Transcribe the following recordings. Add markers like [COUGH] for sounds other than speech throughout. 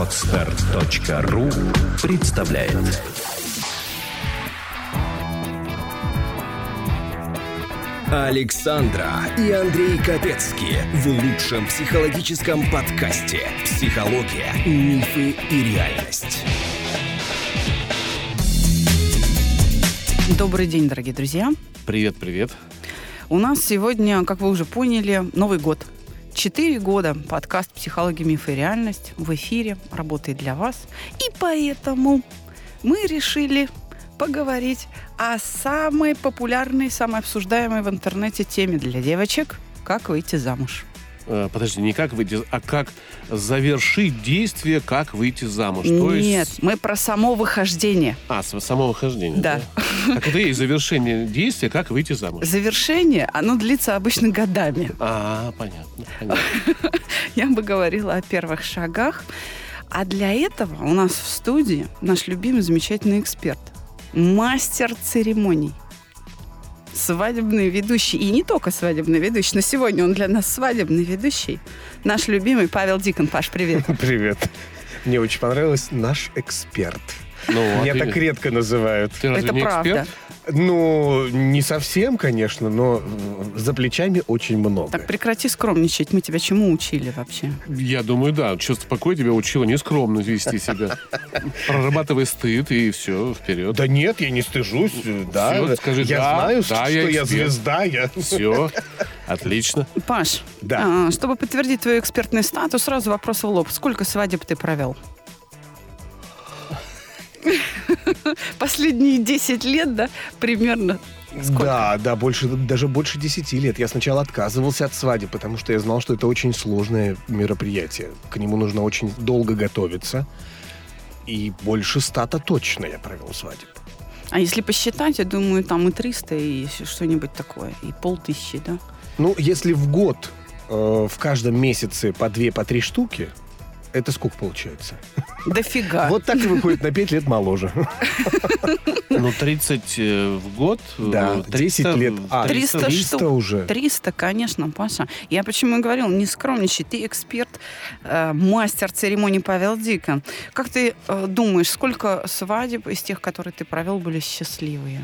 Отстар.ру представляет Александра и Андрей Капецки в лучшем психологическом подкасте «Психология, мифы и реальность». Добрый день, дорогие друзья. Привет, привет. У нас сегодня, как вы уже поняли, Новый год. Четыре года подкаст «Психология, мифы и реальность» в эфире работает для вас. И поэтому мы решили поговорить о самой популярной, самой обсуждаемой в интернете теме для девочек «Как выйти замуж». Э, Подожди, не как выйти, а как завершить действие, как выйти замуж. То Нет, есть... мы про само выхождение. А, само выхождение. Да. Так это и завершение действия, как выйти замуж. Завершение, оно длится обычно годами. А, понятно. понятно. Я бы говорила о первых шагах. А для этого у нас в студии наш любимый замечательный эксперт, мастер церемоний, свадебный ведущий. И не только свадебный ведущий, но сегодня он для нас свадебный ведущий. Наш любимый Павел Дикон. Паш, привет. [LAUGHS] Привет. Мне очень понравилось наш эксперт. Ну, вот, Меня так редко называют. Ты разве Это не правда. эксперт? Ну, не совсем, конечно, но за плечами очень много. Так прекрати скромничать. Мы тебя чему учили вообще? Я думаю, да. Чувство покоя тебя учило нескромно вести себя. Прорабатывай стыд и все, вперед. Да нет, я не стыжусь. э, Да, Всё, скажи, я да, знаю, да, что я я, звезда. Я... Все, отлично. Паш, Да. а, чтобы подтвердить твой экспертный статус, сразу вопрос в лоб. Сколько свадеб ты провел? [LAUGHS] Последние 10 лет, да, примерно. Сколько? Да, да, больше, даже больше 10 лет. Я сначала отказывался от свадеб, потому что я знал, что это очень сложное мероприятие. К нему нужно очень долго готовиться. И больше ста-то точно я провел свадеб. А если посчитать, я думаю, там и 300, и что-нибудь такое, и полтысячи, да? Ну, если в год э, в каждом месяце по две, по три штуки, это сколько получается? Дофига. Вот так и выходит на 5 лет моложе. Ну, 30 э, в год. э, Да, 10 лет. А, 300 300 штук. уже. 300, конечно, Паша. Я почему и говорила, не скромничай, ты эксперт, э, мастер церемонии Павел Дикон. Как ты э, думаешь, сколько свадеб из тех, которые ты провел, были счастливые?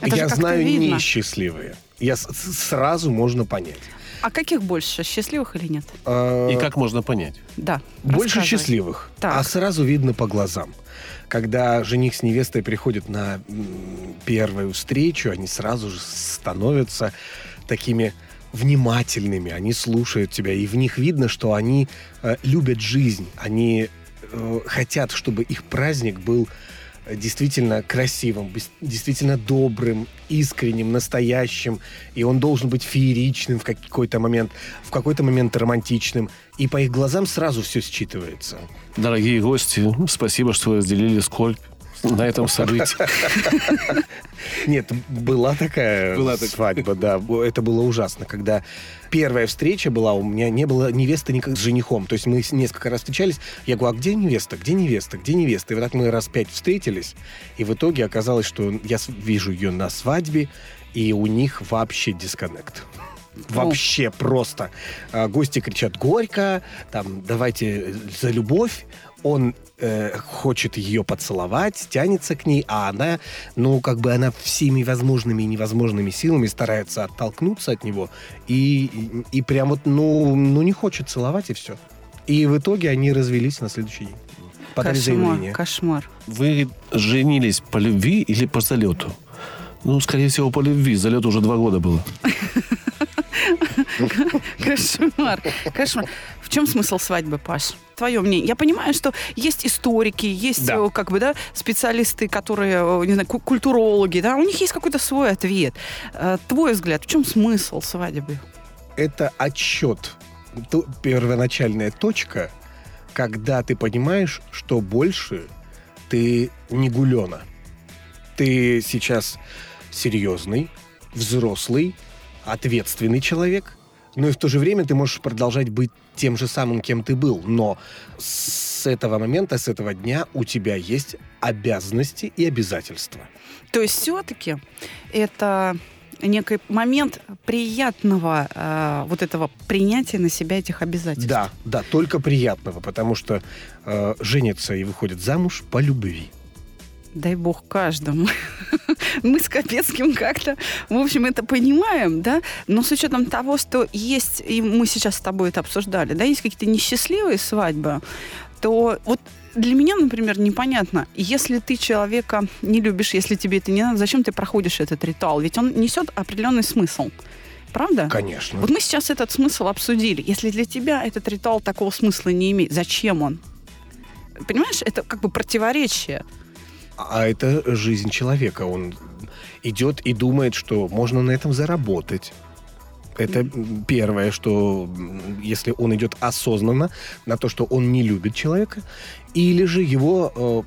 Это Я знаю видно. несчастливые. Я сразу можно понять. А каких больше, счастливых или нет? Э, И как можно понять? Да. Больше счастливых. Так. А сразу видно по глазам. Когда жених с невестой приходят на первую встречу, они сразу же становятся такими внимательными, они слушают тебя, и в них видно, что они э, любят жизнь, они э, хотят, чтобы их праздник был действительно красивым, действительно добрым, искренним, настоящим, и он должен быть фееричным в какой-то момент, в какой-то момент романтичным, и по их глазам сразу все считывается. Дорогие гости, спасибо, что разделили сколько на этом событии. [LAUGHS] Нет, была такая Была свадьба, да. Это было ужасно, когда первая встреча была, у меня не было невесты никак с женихом. То есть мы несколько раз встречались. Я говорю, а где невеста? Где невеста? Где невеста? И вот так мы раз пять встретились. И в итоге оказалось, что я вижу ее на свадьбе, и у них вообще дисконнект. Вообще просто. А, Гости кричат горько, там, давайте за любовь. Он э, хочет ее поцеловать, тянется к ней, а она, ну, как бы она всеми возможными и невозможными силами старается оттолкнуться от него. И, и, и прям вот, ну, ну, не хочет целовать, и все. И в итоге они развелись на следующий день. Подали Кошмар, заявление. кошмар. Вы женились по любви или по залету? Ну, скорее всего, по любви. Залет уже два года было. [LAUGHS] [LAUGHS] Кошмар, кошмар. В чем смысл свадьбы, Паш? Твое мнение. Я понимаю, что есть историки, есть Да. э, как бы, да, специалисты, которые, э, не знаю, ку- культурологи, да, у них есть какой-то свой ответ. Э, Твой взгляд, в чем смысл свадьбы? это отчет, первоначальная точка, когда ты понимаешь, что больше ты не гулена. Ты сейчас серьезный, взрослый, ответственный человек, но и в то же время ты можешь продолжать быть тем же самым, кем ты был. Но с этого момента, с этого дня у тебя есть обязанности и обязательства. То есть все-таки это некий момент приятного э, вот этого принятия на себя этих обязательств. Да, да, только приятного, потому что э, женится и выходит замуж по любви. Дай бог каждому. [LAUGHS] Мы с Капецким как-то, в общем, это понимаем, да, но с учетом того, что есть, и мы сейчас с тобой это обсуждали, да, есть какие-то несчастливые свадьбы, то вот для меня, например, непонятно, если ты человека не любишь, если тебе это не надо, зачем ты проходишь этот ритуал? Ведь он несет определенный смысл. Правда? Конечно. Вот мы сейчас этот смысл обсудили. Если для тебя этот ритуал такого смысла не имеет, зачем он? Понимаешь, это как бы противоречие. А это жизнь человека. Он идет и думает, что можно на этом заработать. Это первое, что если он идет осознанно на то, что он не любит человека, или же его э,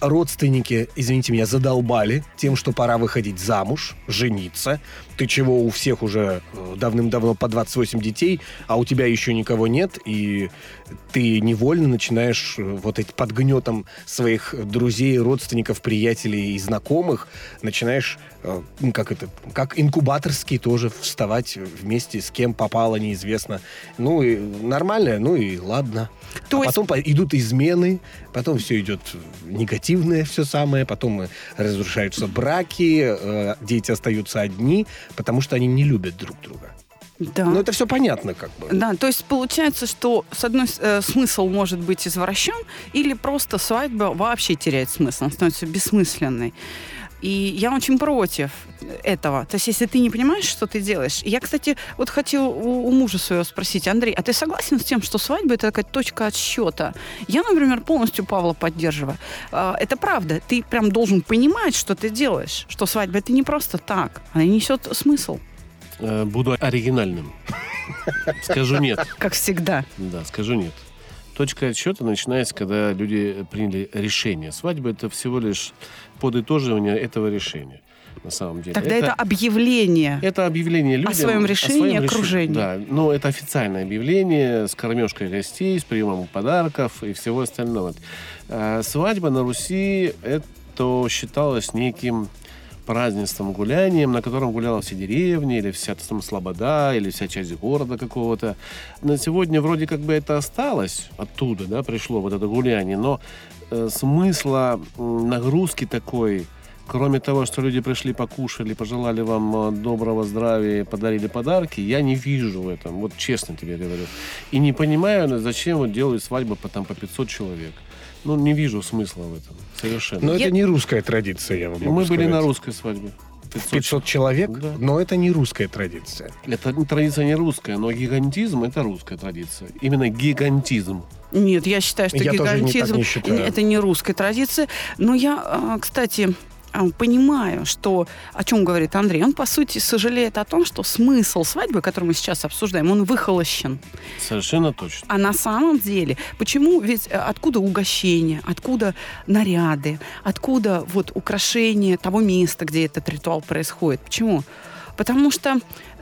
родственники, извините меня, задолбали тем, что пора выходить замуж, жениться. Ты чего, у всех уже э, давным-давно по 28 детей, а у тебя еще никого нет, и ты невольно начинаешь э, вот эти под гнетом своих друзей, родственников, приятелей и знакомых, начинаешь, э, ну, как это, как инкубаторский тоже вставать вместе с кем попало, неизвестно. Ну, и нормально, ну и ладно. То а есть- потом по- идут измены, потом все идет негативное все самое, потом э, разрушаются браки, дети остаются одни, потому что они не любят друг друга. Да. Ну, это все понятно, как бы. Да, то есть получается, что с одной э, смысл может быть извращен, или просто свадьба вообще теряет смысл, она становится бессмысленной. И я очень против этого. То есть, если ты не понимаешь, что ты делаешь. Я, кстати, вот хотела у, у мужа своего спросить, Андрей, а ты согласен с тем, что свадьба это такая точка отсчета? Я, например, полностью Павла поддерживаю. А, Это правда. Ты прям должен понимать, что ты делаешь. Что свадьба это не просто так. Она несет смысл, Буду оригинальным. Скажу нет. как всегда. Да, скажу нет. Точка отсчета начинается, когда люди приняли решение. Свадьба это всего лишь подытоживание этого решения. На самом деле. Тогда это, объявление. это объявление людям своем решении окружению. Да, но это официальное объявление с кормежкой гостей, с приемом подарков и всего остального. Э, Свадьба на Руси это считалось неким празднеством, гулянием, на котором гуляла вся деревня, или вся там слобода, или вся часть города какого-то. На сегодня вроде как бы это осталось оттуда, да, пришло вот это гуляние, но э, смысла нагрузки такой, кроме того, что люди пришли, покушали, пожелали вам э, доброго здравия, подарили подарки, я не вижу в этом, вот честно тебе говорю. И не понимаю, зачем вот делают свадьбы по, там, по 500 человек. Ну, не вижу смысла в этом совершенно. Но Я- это не русская традиция, я вам могу мы были сказать. на русской свадьбе. 500 500 человек, Да. но это не русская традиция. Это традиция не русская, но гигантизм это русская традиция. Именно гигантизм. Нет, я считаю, что Я не- гигантизм не считаю. это не русская традиция. Но я, а, кстати, понимаю, что о чем говорит Андрей. Он, по сути, сожалеет о том, что смысл свадьбы, который мы сейчас обсуждаем, он выхолощен. Совершенно точно. А на самом деле, почему? Ведь э, откуда угощения, откуда наряды, откуда вот украшения того места, где этот ритуал происходит? Почему? Потому что,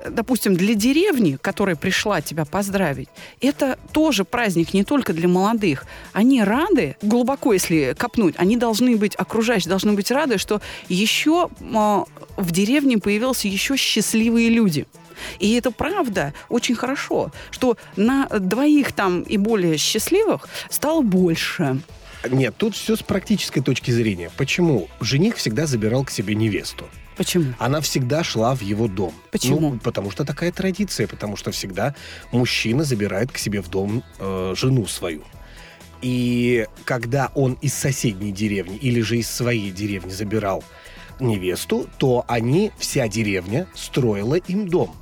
допустим, для деревни, которая пришла тебя поздравить, это тоже праздник не только для молодых. Они рады, глубоко если копнуть, они должны быть, окружающие должны быть рады, что еще а, в деревне появились еще счастливые люди. И это правда очень хорошо, что на двоих там и более счастливых стало больше. Нет, тут все с практической точки зрения. Почему? Жених всегда забирал к себе невесту. Почему? Она всегда шла в его дом. Почему? Ну, потому что такая традиция, потому что всегда мужчина забирает к себе в дом э, жену свою. И когда он из соседней деревни или же из своей деревни забирал невесту, то они, вся деревня, строила им дом.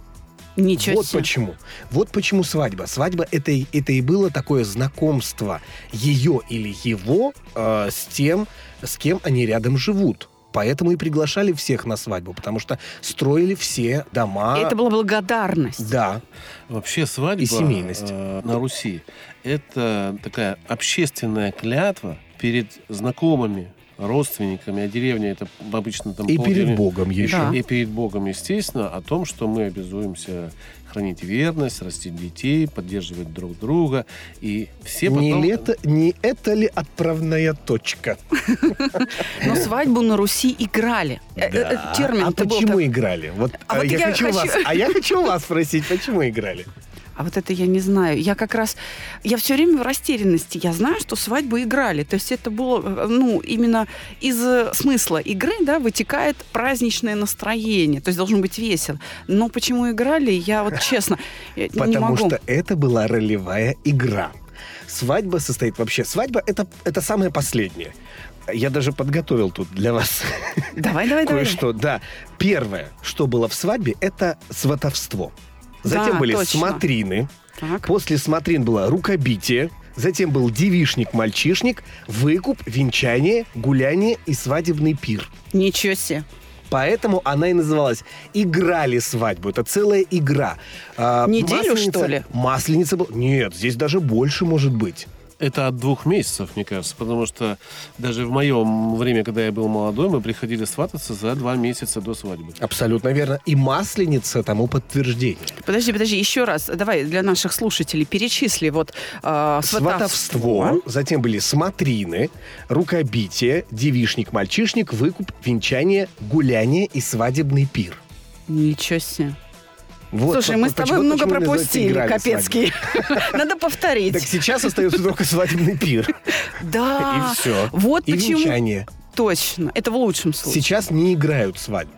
Ничего вот себе. почему. Вот почему свадьба. Свадьба это, и- это и было такое знакомство ее или его э, с тем, с кем они рядом живут. Поэтому и приглашали всех на свадьбу, потому что строили все дома. Это была благодарность. Да. Вообще свадьба И семейность. э, на Руси это такая общественная клятва перед знакомыми, родственниками, а деревня это обычно там И перед Богом еще. Да. И перед Богом, естественно, о том, что мы обязуемся хранить верность, растить детей, поддерживать друг друга. И все Не, потом... лето, не это ли отправная точка? Но свадьбу на Руси играли. Э, э. Термин а почему играли? Вот, А а я, хочу- вас, а я хочу вас спросить, почему играли? А вот это я не знаю. Я как раз... Я все время в растерянности. Я знаю, что свадьбу играли. То есть это было, э, ну, именно из э, смысла игры, да, вытекает праздничное настроение. То есть должно быть весело. Но почему играли, я вот честно я не Потому могу. что это была ролевая игра. Свадьба состоит вообще... Свадьба это, это самое последнее. Я даже подготовил тут для вас Давай, давай, давай. кое-что. Да. Первое, что было в свадьбе, это сватовство. Затем Да, были точно. смотрины. Так. После смотрин было рукобитие. Затем был девишник-мальчишник, выкуп, венчание, гуляние и свадебный пир. Ничего себе. Поэтому она и называлась «Играли свадьбу». Это целая игра. А, Неделю, Масленица- что ли? Масленица была... Нет, здесь даже больше может быть. Это от двух месяцев, мне кажется, потому что даже в моем время, когда я был молодой, мы приходили свататься за два месяца до свадьбы. Абсолютно верно. И Масленица тому подтверждение. Подожди, подожди, еще раз. Давай для наших слушателей перечисли вот э, Сватовство, затем были смотрины, рукобитие, девишник-мальчишник, выкуп, венчание, гуляние и свадебный пир. Ничего себе. Вот Слушай, мы с тобой много пропустили, «Играли Капецкий. [LAUGHS] Надо повторить. Так сейчас остается только свадебный пир. Да. И все. Вот И почему. венчание. Точно. Это в лучшем случае. Сейчас не играют свадьбу.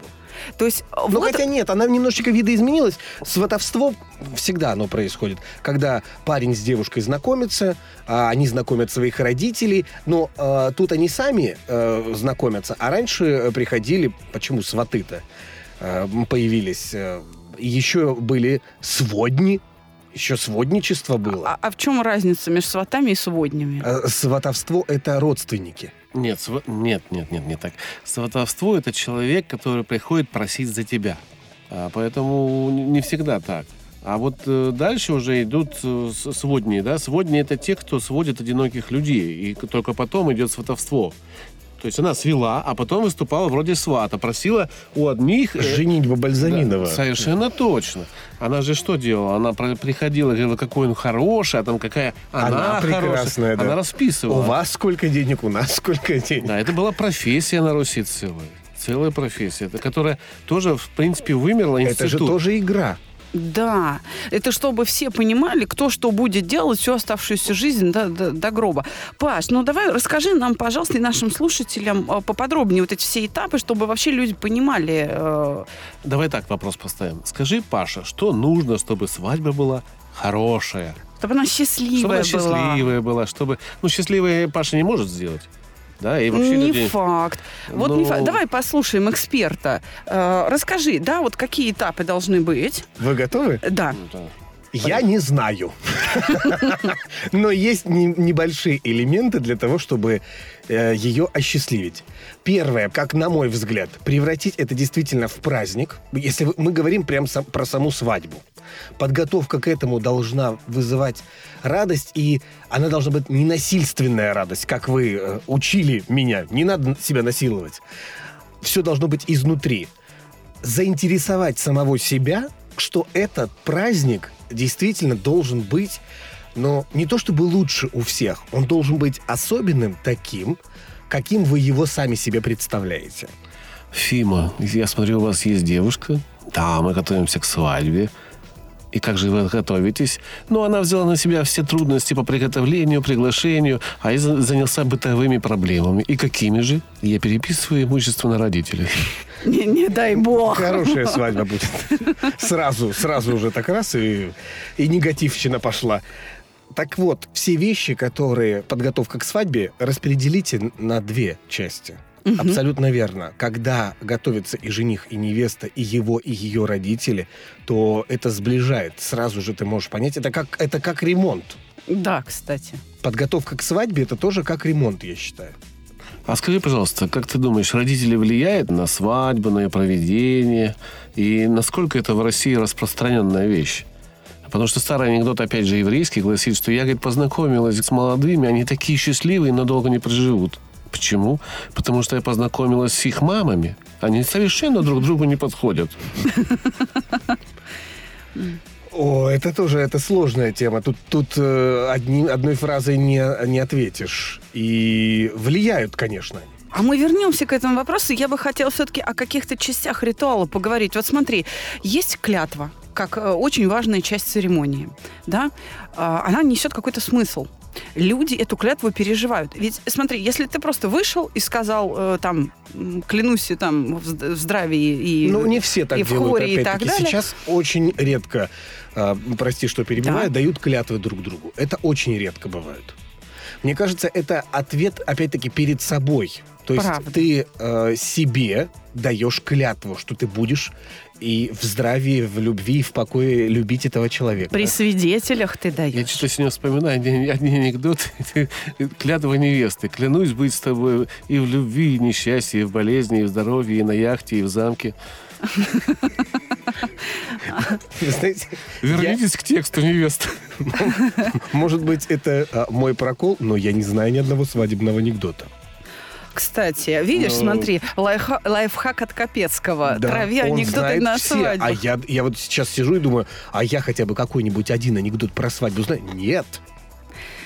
То есть Ну, вот хотя нет, она немножечко видоизменилась. Сватовство всегда оно происходит. Когда парень с девушкой знакомится, а, они знакомят своих родителей, но а, тут они сами э, знакомятся. А раньше э, приходили, почему сваты-то э, появились? Еще были сводни, еще сводничество было. А, а в чем разница между сватами и своднями? А Сватовство — это родственники. Нет, сва- нет, нет, нет, не так. Сватовство – это человек, который приходит просить за тебя. А, поэтому не всегда так. А вот э, дальше уже идут э, сводни, да? Сводни – это те, кто сводит одиноких людей, и только потом идет сватовство. То есть она свела, а потом выступала вроде свата, просила у одних... э, Женитьба Бальзаминова. да, совершенно точно. Она же что делала? Она приходила, говорила, какой он хороший, а там какая она, Она прекрасная, хорошая. да. Она расписывала. У вас сколько денег, у нас сколько денег. Да, это была профессия на Руси целая. Целая профессия, которая тоже, в принципе, вымерла институт. Это же тоже игра. Да, это чтобы все понимали, кто что будет делать всю оставшуюся жизнь до, до- до гроба. Паш, ну давай расскажи нам, пожалуйста, и нашим слушателям э, поподробнее вот эти все этапы, чтобы вообще люди понимали. э, Давай так вопрос поставим. Скажи, Паша, что нужно, чтобы свадьба была хорошая? чтобы она Чтобы счастливая она была. счастливая была, чтобы... Ну, счастливая Паша не может сделать. Да, и вообще не люди... факт. Вот не Ну- факт. Давай послушаем эксперта. Э, расскажи, да, вот какие этапы должны быть. Вы готовы? Да. Ну, да. Я не знаю. [LAUGHS] Но есть не- небольшие элементы для того, чтобы э, ее осчастливить. Первое, как на мой взгляд, превратить это действительно в праздник. Если мы говорим прям про саму свадьбу. Подготовка к этому должна вызывать радость, и она должна быть не насильственная радость, как вы э, учили меня. Не надо себя насиловать. Все должно быть изнутри заинтересовать самого себя, что этот праздник действительно должен быть, но не то чтобы лучше у всех, он должен быть особенным таким, каким вы его сами себе представляете. Фима, я смотрю, у вас есть девушка. Да, мы готовимся к свадьбе. И как же вы готовитесь? Ну, она взяла на себя все трудности по приготовлению, приглашению, а я за- занялся бытовыми проблемами. И какими же? Я переписываю имущество на родителей. [LAUGHS] Не, не дай бог. Хорошая [LAUGHS] свадьба будет. Сразу, сразу уже так раз, и, и негативщина пошла. Так вот, все вещи, которые подготовка к свадьбе, распределите на две части. Абсолютно верно. Когда готовятся и жених, и невеста, и его, и ее родители, то это сближает. Сразу же ты можешь понять, это как, это как ремонт. Да, кстати. Подготовка к свадьбе это тоже как ремонт, я считаю. А скажи, пожалуйста, как ты думаешь, родители влияют на свадьбу, на ее проведение? И насколько это в России распространенная вещь? Потому что старый анекдот, опять же, еврейский, гласит, что я, говорит, познакомилась с молодыми, они такие счастливые, но долго не проживут. Почему? Потому что я познакомилась с их мамами. Они совершенно друг другу не подходят. О, это тоже это сложная тема. Тут, тут э, одни, одной фразой не, не ответишь. И влияют, конечно. А мы вернемся к этому вопросу. Я бы хотела все-таки о каких-то частях ритуала поговорить. Вот смотри, есть клятва, как э, очень важная часть церемонии. Да? А, Она несет какой-то смысл. Люди эту клятву переживают. Ведь смотри, если ты просто вышел и сказал э, там клянусь там в зд- в здравии и Ну, не все так и в делают, хоре, и так далее. Сейчас очень редко, а, прости, что перебиваю, Да. дают клятвы друг другу. Это очень редко бывает. Мне кажется, это ответ, опять-таки, перед собой. То есть Правда. ты э, себе даешь клятву, что ты будешь и в здравии, в любви, и в покое любить этого человека. При свидетелях ты Я даешь. что-то сегодня вспоминаю один, один анекдот. [LAUGHS] Клятва невесты. Клянусь быть с тобой и в любви, и в несчастье, и в болезни, и в здоровье, и на яхте, и в замке. Знаете, Вернитесь к тексту невесты. может быть, это а, мой прокол, но я не знаю ни одного свадебного анекдота. Кстати, видишь, Ну. смотри, лайфха- лайфхак от Капецкого. Да, Трави он анекдоты знает на все. свадьбу. А я, я вот сейчас сижу и думаю, а я хотя бы какой-нибудь один анекдот про свадьбу знаю? Нет.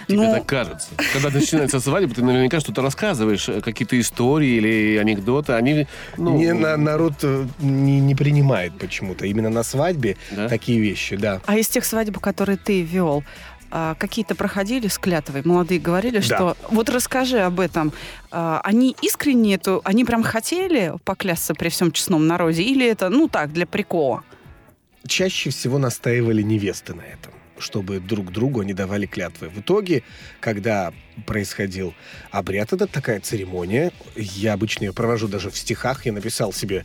Тебе Ну, так кажется. Когда начинается свадьба, ты наверняка что-то рассказываешь, э, какие-то истории или анекдоты. Они, ну, Не, на- народ э, не, не принимает почему-то. Именно на свадьбе Да? такие вещи, да. А из тех свадеб, которые ты вел, а, какие-то проходили с клятвой? Молодые говорили, Да. что... Вот расскажи об этом. А, Они искренне эту... Они прям хотели поклясться при всем честном народе? Или это, ну так, для прикола? Чаще всего настаивали невесты на этом чтобы друг другу они давали клятвы. В итоге, когда происходил обряд, это такая церемония, я обычно ее провожу даже в стихах, я написал себе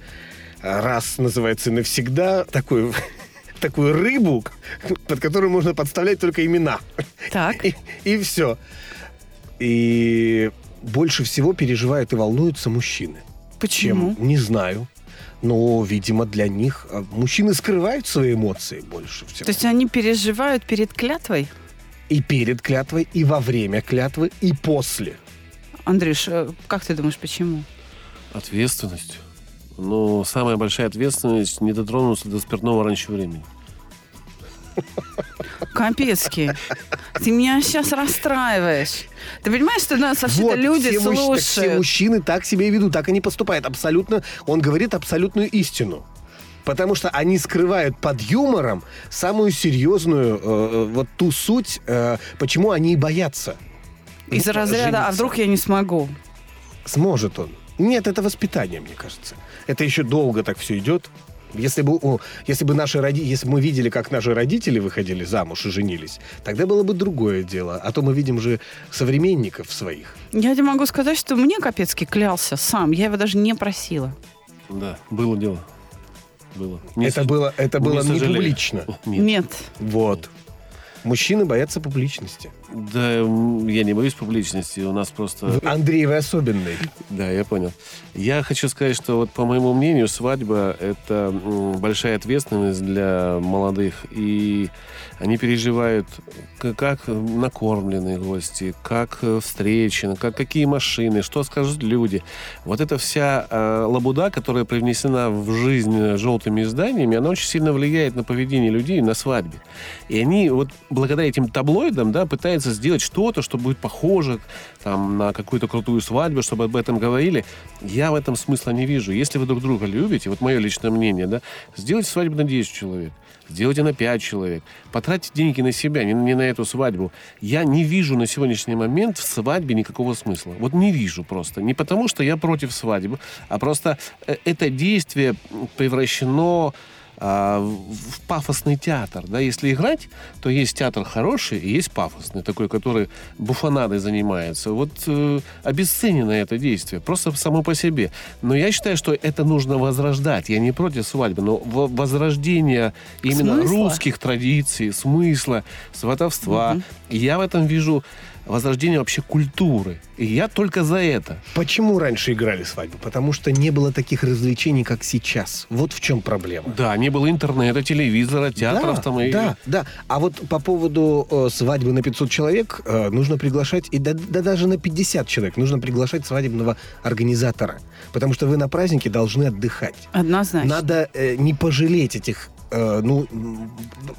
э, раз, называется, навсегда, такую, такую рыбу, под которую можно подставлять только имена. Так. И, и все. И больше всего переживают и волнуются мужчины. Почему? Чем? Не знаю. Но, видимо, для них а, мужчины скрывают свои эмоции больше всего. То есть они переживают перед клятвой? И перед клятвой, и во время клятвы, и после. Андрюш, э, как ты думаешь, почему? Ответственность. Ну, самая большая ответственность не дотронуться до спиртного раньше времени. Капецкий. Ты меня сейчас расстраиваешь. Ты понимаешь, что нас вообще-то Вот, люди все, мужч- так слушают? все мужчины так себя и ведут, так они поступают. Абсолютно, он говорит абсолютную истину. Потому что они скрывают под юмором самую серьезную, э, э, вот ту суть, э, почему они и боятся. Из э, разряда, а жениться. вдруг я не смогу? Сможет он. Нет, это воспитание, мне кажется. Это еще долго так все идет. Если бы, о, если бы наши роди... если бы мы видели, как наши родители выходили замуж и женились, тогда было бы другое дело. А то мы видим же современников своих. Я тебе могу сказать, что мне Капецкий клялся сам. Я его даже не просила. Да, было дело. Было. это с- было, это не было не сожалею. публично. Нет. Нет. Вот. Мужчины боятся публичности. Да, я не боюсь публичности. У нас просто... Андрей, вы особенный. Да, я понял. Я хочу сказать, что вот по моему мнению, свадьба – это большая ответственность для молодых. И они переживают, как накормленные гости, как э, встречи, как какие машины, что скажут люди. Вот эта вся э, лабуда, которая привнесена в жизнь желтыми изданиями, она очень сильно влияет на поведение людей на свадьбе. И они вот благодаря этим таблоидам да, пытаются сделать что-то, что будет похоже там, на какую-то крутую свадьбу, чтобы об этом говорили. Я в этом смысла не вижу. Если вы друг друга любите, вот мое личное мнение, да, сделайте свадьбу на 10 человек. Сделайте на 5 человек. Потратьте деньги на себя, не, не на эту свадьбу. Я не вижу на сегодняшний момент в свадьбе никакого смысла. Вот не вижу просто. Не потому, что я против свадьбы, а просто э, это действие превращено а, в пафосный театр. Да? Если играть, то есть театр хороший и есть пафосный, такой, который буфонадой занимается. Вот э, обесценено это действие, просто само по себе. Но я считаю, что это нужно возрождать. Я не против свадьбы, но во- возрождение именно Смысла? русских традиций, смысла, сватовства. Я в этом вижу возрождение вообще культуры. И я только за это. Почему раньше играли свадьбу? Потому что не было таких развлечений, как сейчас. Вот в чем проблема. Да, не было интернета, телевизора, театров да, там. И... Да, да. А вот по поводу э, свадьбы на 500 человек э, нужно приглашать, и да, да даже на 50 человек, нужно приглашать свадебного организатора. Потому что вы на празднике должны отдыхать. Однозначно. Надо э, не пожалеть этих э, ну,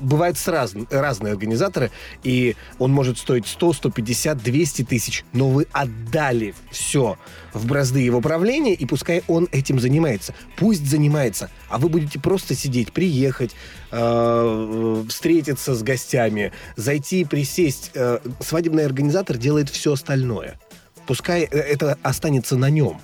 бывают с раз, разные организаторы, и он может стоить 100, 150, 200 тысяч, но вы отдали все в бразды его правления, и пускай он этим занимается. Пусть занимается, а вы будете просто сидеть, приехать, э, встретиться с гостями, зайти, присесть. Э, свадебный организатор делает все остальное. Пускай э, это останется на нем.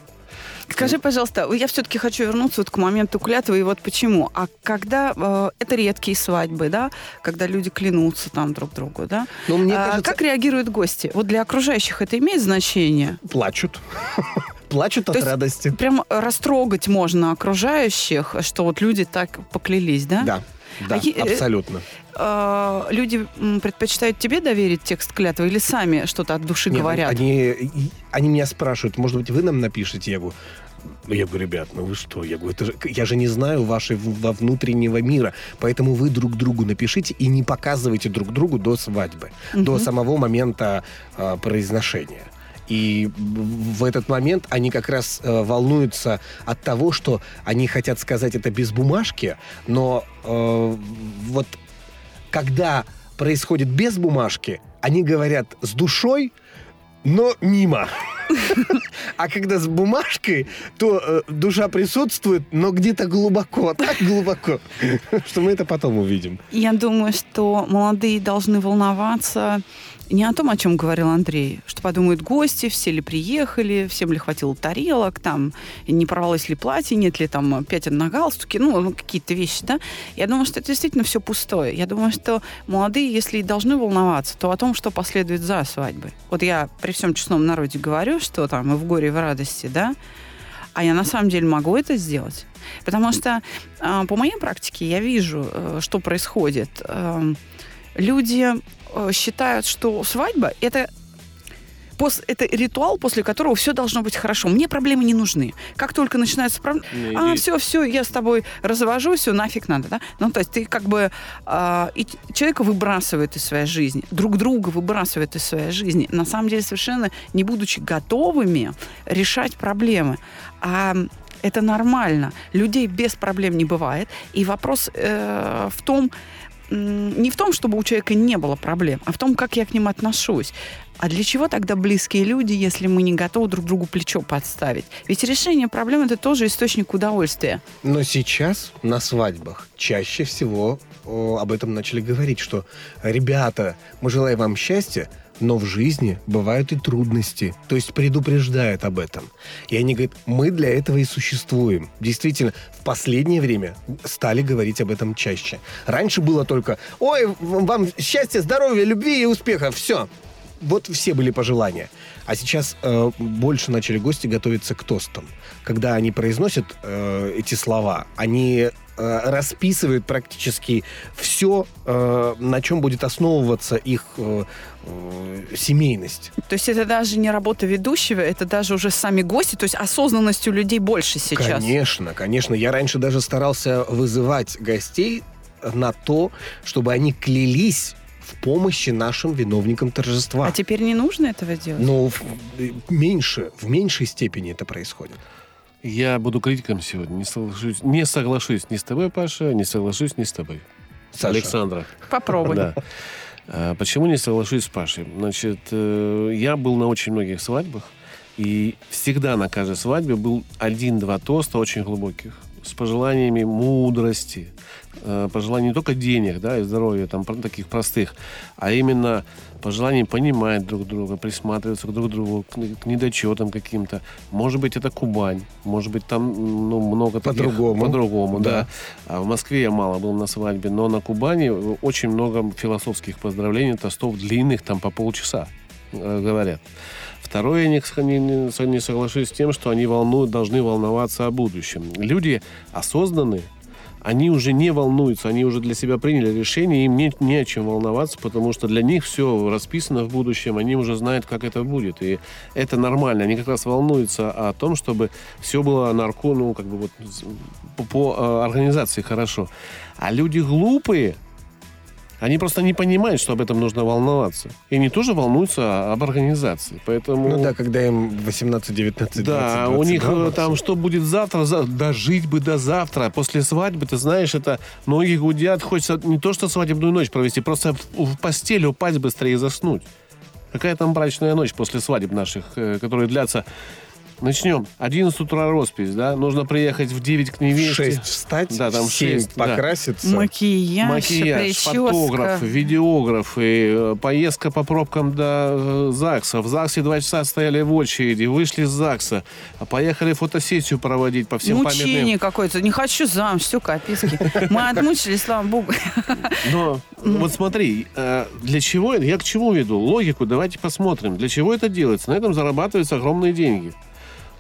Скажи, пожалуйста, я все-таки хочу вернуться вот к моменту клятвы, и вот почему. А когда э, это редкие свадьбы, да, когда люди клянутся там друг другу, да, Но мне а, кажется- как реагируют гости? Вот для окружающих это имеет значение? Плачут. [LAUGHS] Плачут от есть радости. Прям растрогать можно окружающих, что вот люди так поклялись, да? Да, да, А э, абсолютно. Э, люди м, предпочитают тебе доверить текст клятвы или сами что-то от души Нет, говорят? Они, они меня спрашивают, может быть, вы нам напишите? Я говорю, ну, я говорю, ребят, ну вы что? Я говорю, это же, я же не знаю вашего внутреннего мира, поэтому вы друг другу напишите и не показывайте друг другу до свадьбы, до самого момента э, произношения. И в этот момент они как раз э, волнуются от того, что они хотят сказать это без бумажки, но э, вот когда происходит без бумажки, они говорят с душой, но мимо. [LAUGHS] А когда с бумажкой, то э, душа присутствует, но где-то глубоко, так глубоко, [LAUGHS] что мы это потом увидим. Я думаю, что молодые должны волноваться не о том, о чем говорил Андрей, что подумают гости, все ли приехали, всем ли хватило тарелок, там, не порвалось ли платье, нет ли там пятен на галстуке, ну, ну, какие-то вещи, да. Я думаю, что это действительно все пустое. Я думаю, что молодые, если и должны волноваться, то о том, что последует за свадьбой. Вот я при всем честном народе говорю, что там и в горе, и в радости, да, а я на самом деле могу это сделать. Потому что а, по моей практике я вижу, э, что происходит. Эм, люди э, считают, что свадьба это пос- это ритуал, после которого все должно быть хорошо. Мне проблемы не нужны. Как только начинаются проблемы, а, все, все, я с тобой развожусь, все, нафиг надо, да? Ну, то есть ты как бы а, и человека выбрасывает из своей жизни, друг друга выбрасывает из своей жизни, на самом деле совершенно не будучи готовыми решать проблемы. А это нормально. Людей без проблем не бывает. И вопрос э, в том, не в том, чтобы у человека не было проблем, а в том, как я к ним отношусь. А для чего тогда близкие люди, если мы не готовы друг другу плечо подставить? Ведь решение проблем это тоже источник удовольствия. Но сейчас на свадьбах чаще всего об этом начали говорить, что ребята, мы желаем вам счастья, но в жизни бывают и трудности. То есть предупреждают об этом. И они говорят, мы для этого и существуем. Действительно, в последнее время стали говорить об этом чаще. Раньше было только, ой, вам счастья, здоровья, любви и успеха. Все. Вот все были пожелания. А сейчас э, больше начали гости готовиться к тостам. Когда они произносят э, эти слова, они э, расписывают практически все, э, на чем будет основываться их э, семейность. То есть это даже не работа ведущего, это даже уже сами гости, то есть осознанность у людей больше сейчас. Конечно, конечно. Я раньше даже старался вызывать гостей на то, чтобы они клялись в помощи нашим виновникам торжества. А теперь не нужно этого делать? Но в, меньше, в меньшей степени это происходит. Я буду критиком сегодня. Не соглашусь, не соглашусь ни с тобой, Паша, не соглашусь ни с тобой. Саша. Александра. Попробуй. Да. А, Почему не соглашусь с Пашей? Значит, э, я был на очень многих свадьбах, и всегда на каждой свадьбе был один-два тоста очень глубоких, с пожеланиями мудрости, э, пожеланий не только денег, да, и здоровья, там, таких простых, а именно пожеланий понимать друг друга, присматриваться к друг другу, к, к недочетам каким-то. Может быть, это Кубань, может быть, там ну, много таких... По-другому. По-другому, Да. да. А в Москве я мало был на свадьбе, но на Кубани очень много философских поздравлений, тостов длинных, там по полчаса э, говорят. Второе, я не, не- не соглашусь с тем, что они волнуют, должны волноваться о будущем. Люди осознанные, они уже не волнуются, они уже для себя приняли решение, им не, не о чем волноваться, потому что для них все расписано в будущем, они уже знают, как это будет. И это нормально. Они как раз волнуются о том, чтобы все было нарко, ну, как бы вот по, по э, организации хорошо. А люди глупые, они просто не понимают, что об этом нужно волноваться. И они тоже волнуются об организации. Поэтому... Ну да, когда им 18, 19, Да, 20, у них э, 22, там что будет завтра, за- дожить бы до завтра. После свадьбы, ты знаешь, это многие гудят, хочется не то что свадебную ночь провести, просто в, в постель упасть быстрее и заснуть. Какая там брачная ночь после свадеб наших, э, которые длятся... Начнем. 11 утра роспись, да? Нужно приехать в 9 к невесте. 6 встать, Да, там в 7 шесть, да. покраситься. Макияж, Макияж, прическа. фотограф, видеограф, и э, поездка по пробкам до э, ЗАГСа. В ЗАГСе два часа стояли в очереди, вышли из ЗАГСа, а поехали фотосессию проводить по всем Мучение памятным. какое-то. Не хочу замуж, все, каписки. Мы отмучились, слава богу. Но вот смотри, э, для чего это? Я к чему веду? Логику давайте посмотрим. Для чего это делается? На этом зарабатываются огромные деньги.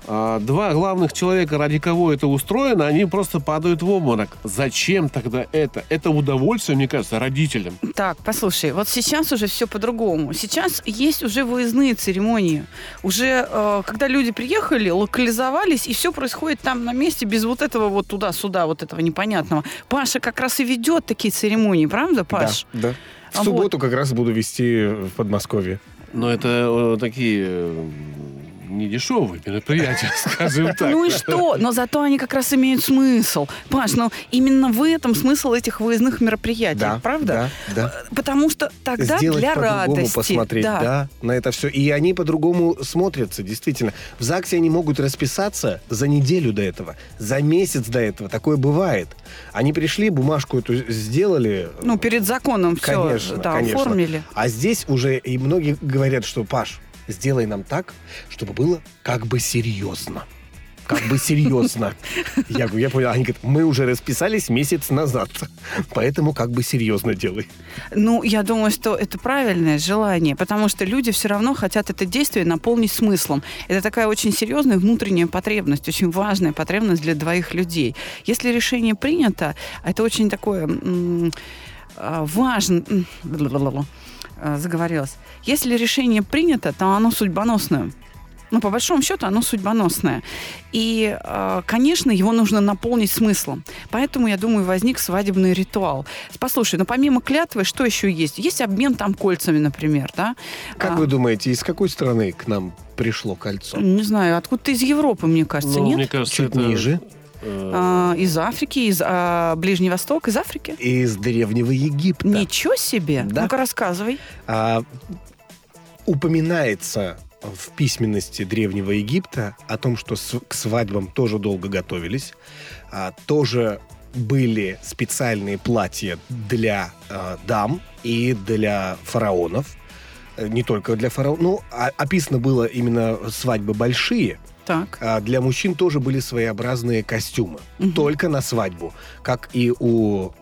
А, Два главных человека, ради кого это устроено, они просто падают в обморок. Зачем тогда это? Это удовольствие, мне кажется, родителям. Так, послушай, вот сейчас уже все по-другому. Сейчас есть уже выездные церемонии. Уже, э, когда люди приехали, локализовались, и все происходит там на месте, без вот этого вот туда-сюда, вот этого непонятного. Паша как раз и ведет такие церемонии, правда, Паш? Да, да. В А субботу как раз буду вести в Подмосковье. Но это э, такие э, недешевые мероприятия, [LAUGHS] скажем так. Ну и что? Но зато они как раз имеют смысл. Паш, ну именно в этом смысл этих выездных мероприятий, Да, правда? Да, да. Потому что тогда Сделать для по-другому, радости. посмотреть, да. на это все. И они по-другому смотрятся, действительно. В ЗАГСе они могут расписаться за неделю до этого, за месяц до этого. Такое бывает. Они пришли, бумажку эту сделали. Ну, перед законом все Конечно, да, конечно. оформили. А здесь уже и многие говорят, что Паш, сделай нам так, чтобы было как бы серьезно. Как бы серьезно. Я говорю, я понял. Они говорят, мы уже расписались месяц назад, поэтому как бы серьезно делай. Ну, я думаю, что это правильное желание, потому что люди все равно хотят это действие наполнить смыслом. Это такая очень серьезная внутренняя потребность, очень важная потребность для двоих людей. Если решение принято, а это очень такое а, важно... а, Заговорилась. Если решение принято, то оно судьбоносное. Ну, по большому счету, оно судьбоносное. И, э, конечно, его нужно наполнить смыслом. Поэтому, я думаю, возник свадебный ритуал. Послушай, ну помимо клятвы, что еще есть? Есть обмен там кольцами, например, да? Как А, вы думаете, из какой страны к нам пришло кольцо? Не знаю, откуда-то из Европы, мне кажется, Ну, нет? мне кажется, Чуть это, ниже. э, А, из Африки, из а, Ближний Восток, из Африки? Из древнего Египта. Ничего себе! Да. Ну-ка, рассказывай. А, упоминается в письменности Древнего Египта о том, что к свадьбам тоже долго готовились, а, тоже были специальные платья для а, дам и для фараонов, Э, не только для фараонов. Ну, а- описано было именно свадьбы большие, Так. а для мужчин тоже были своеобразные костюмы. Мгм. Только на свадьбу. Как и у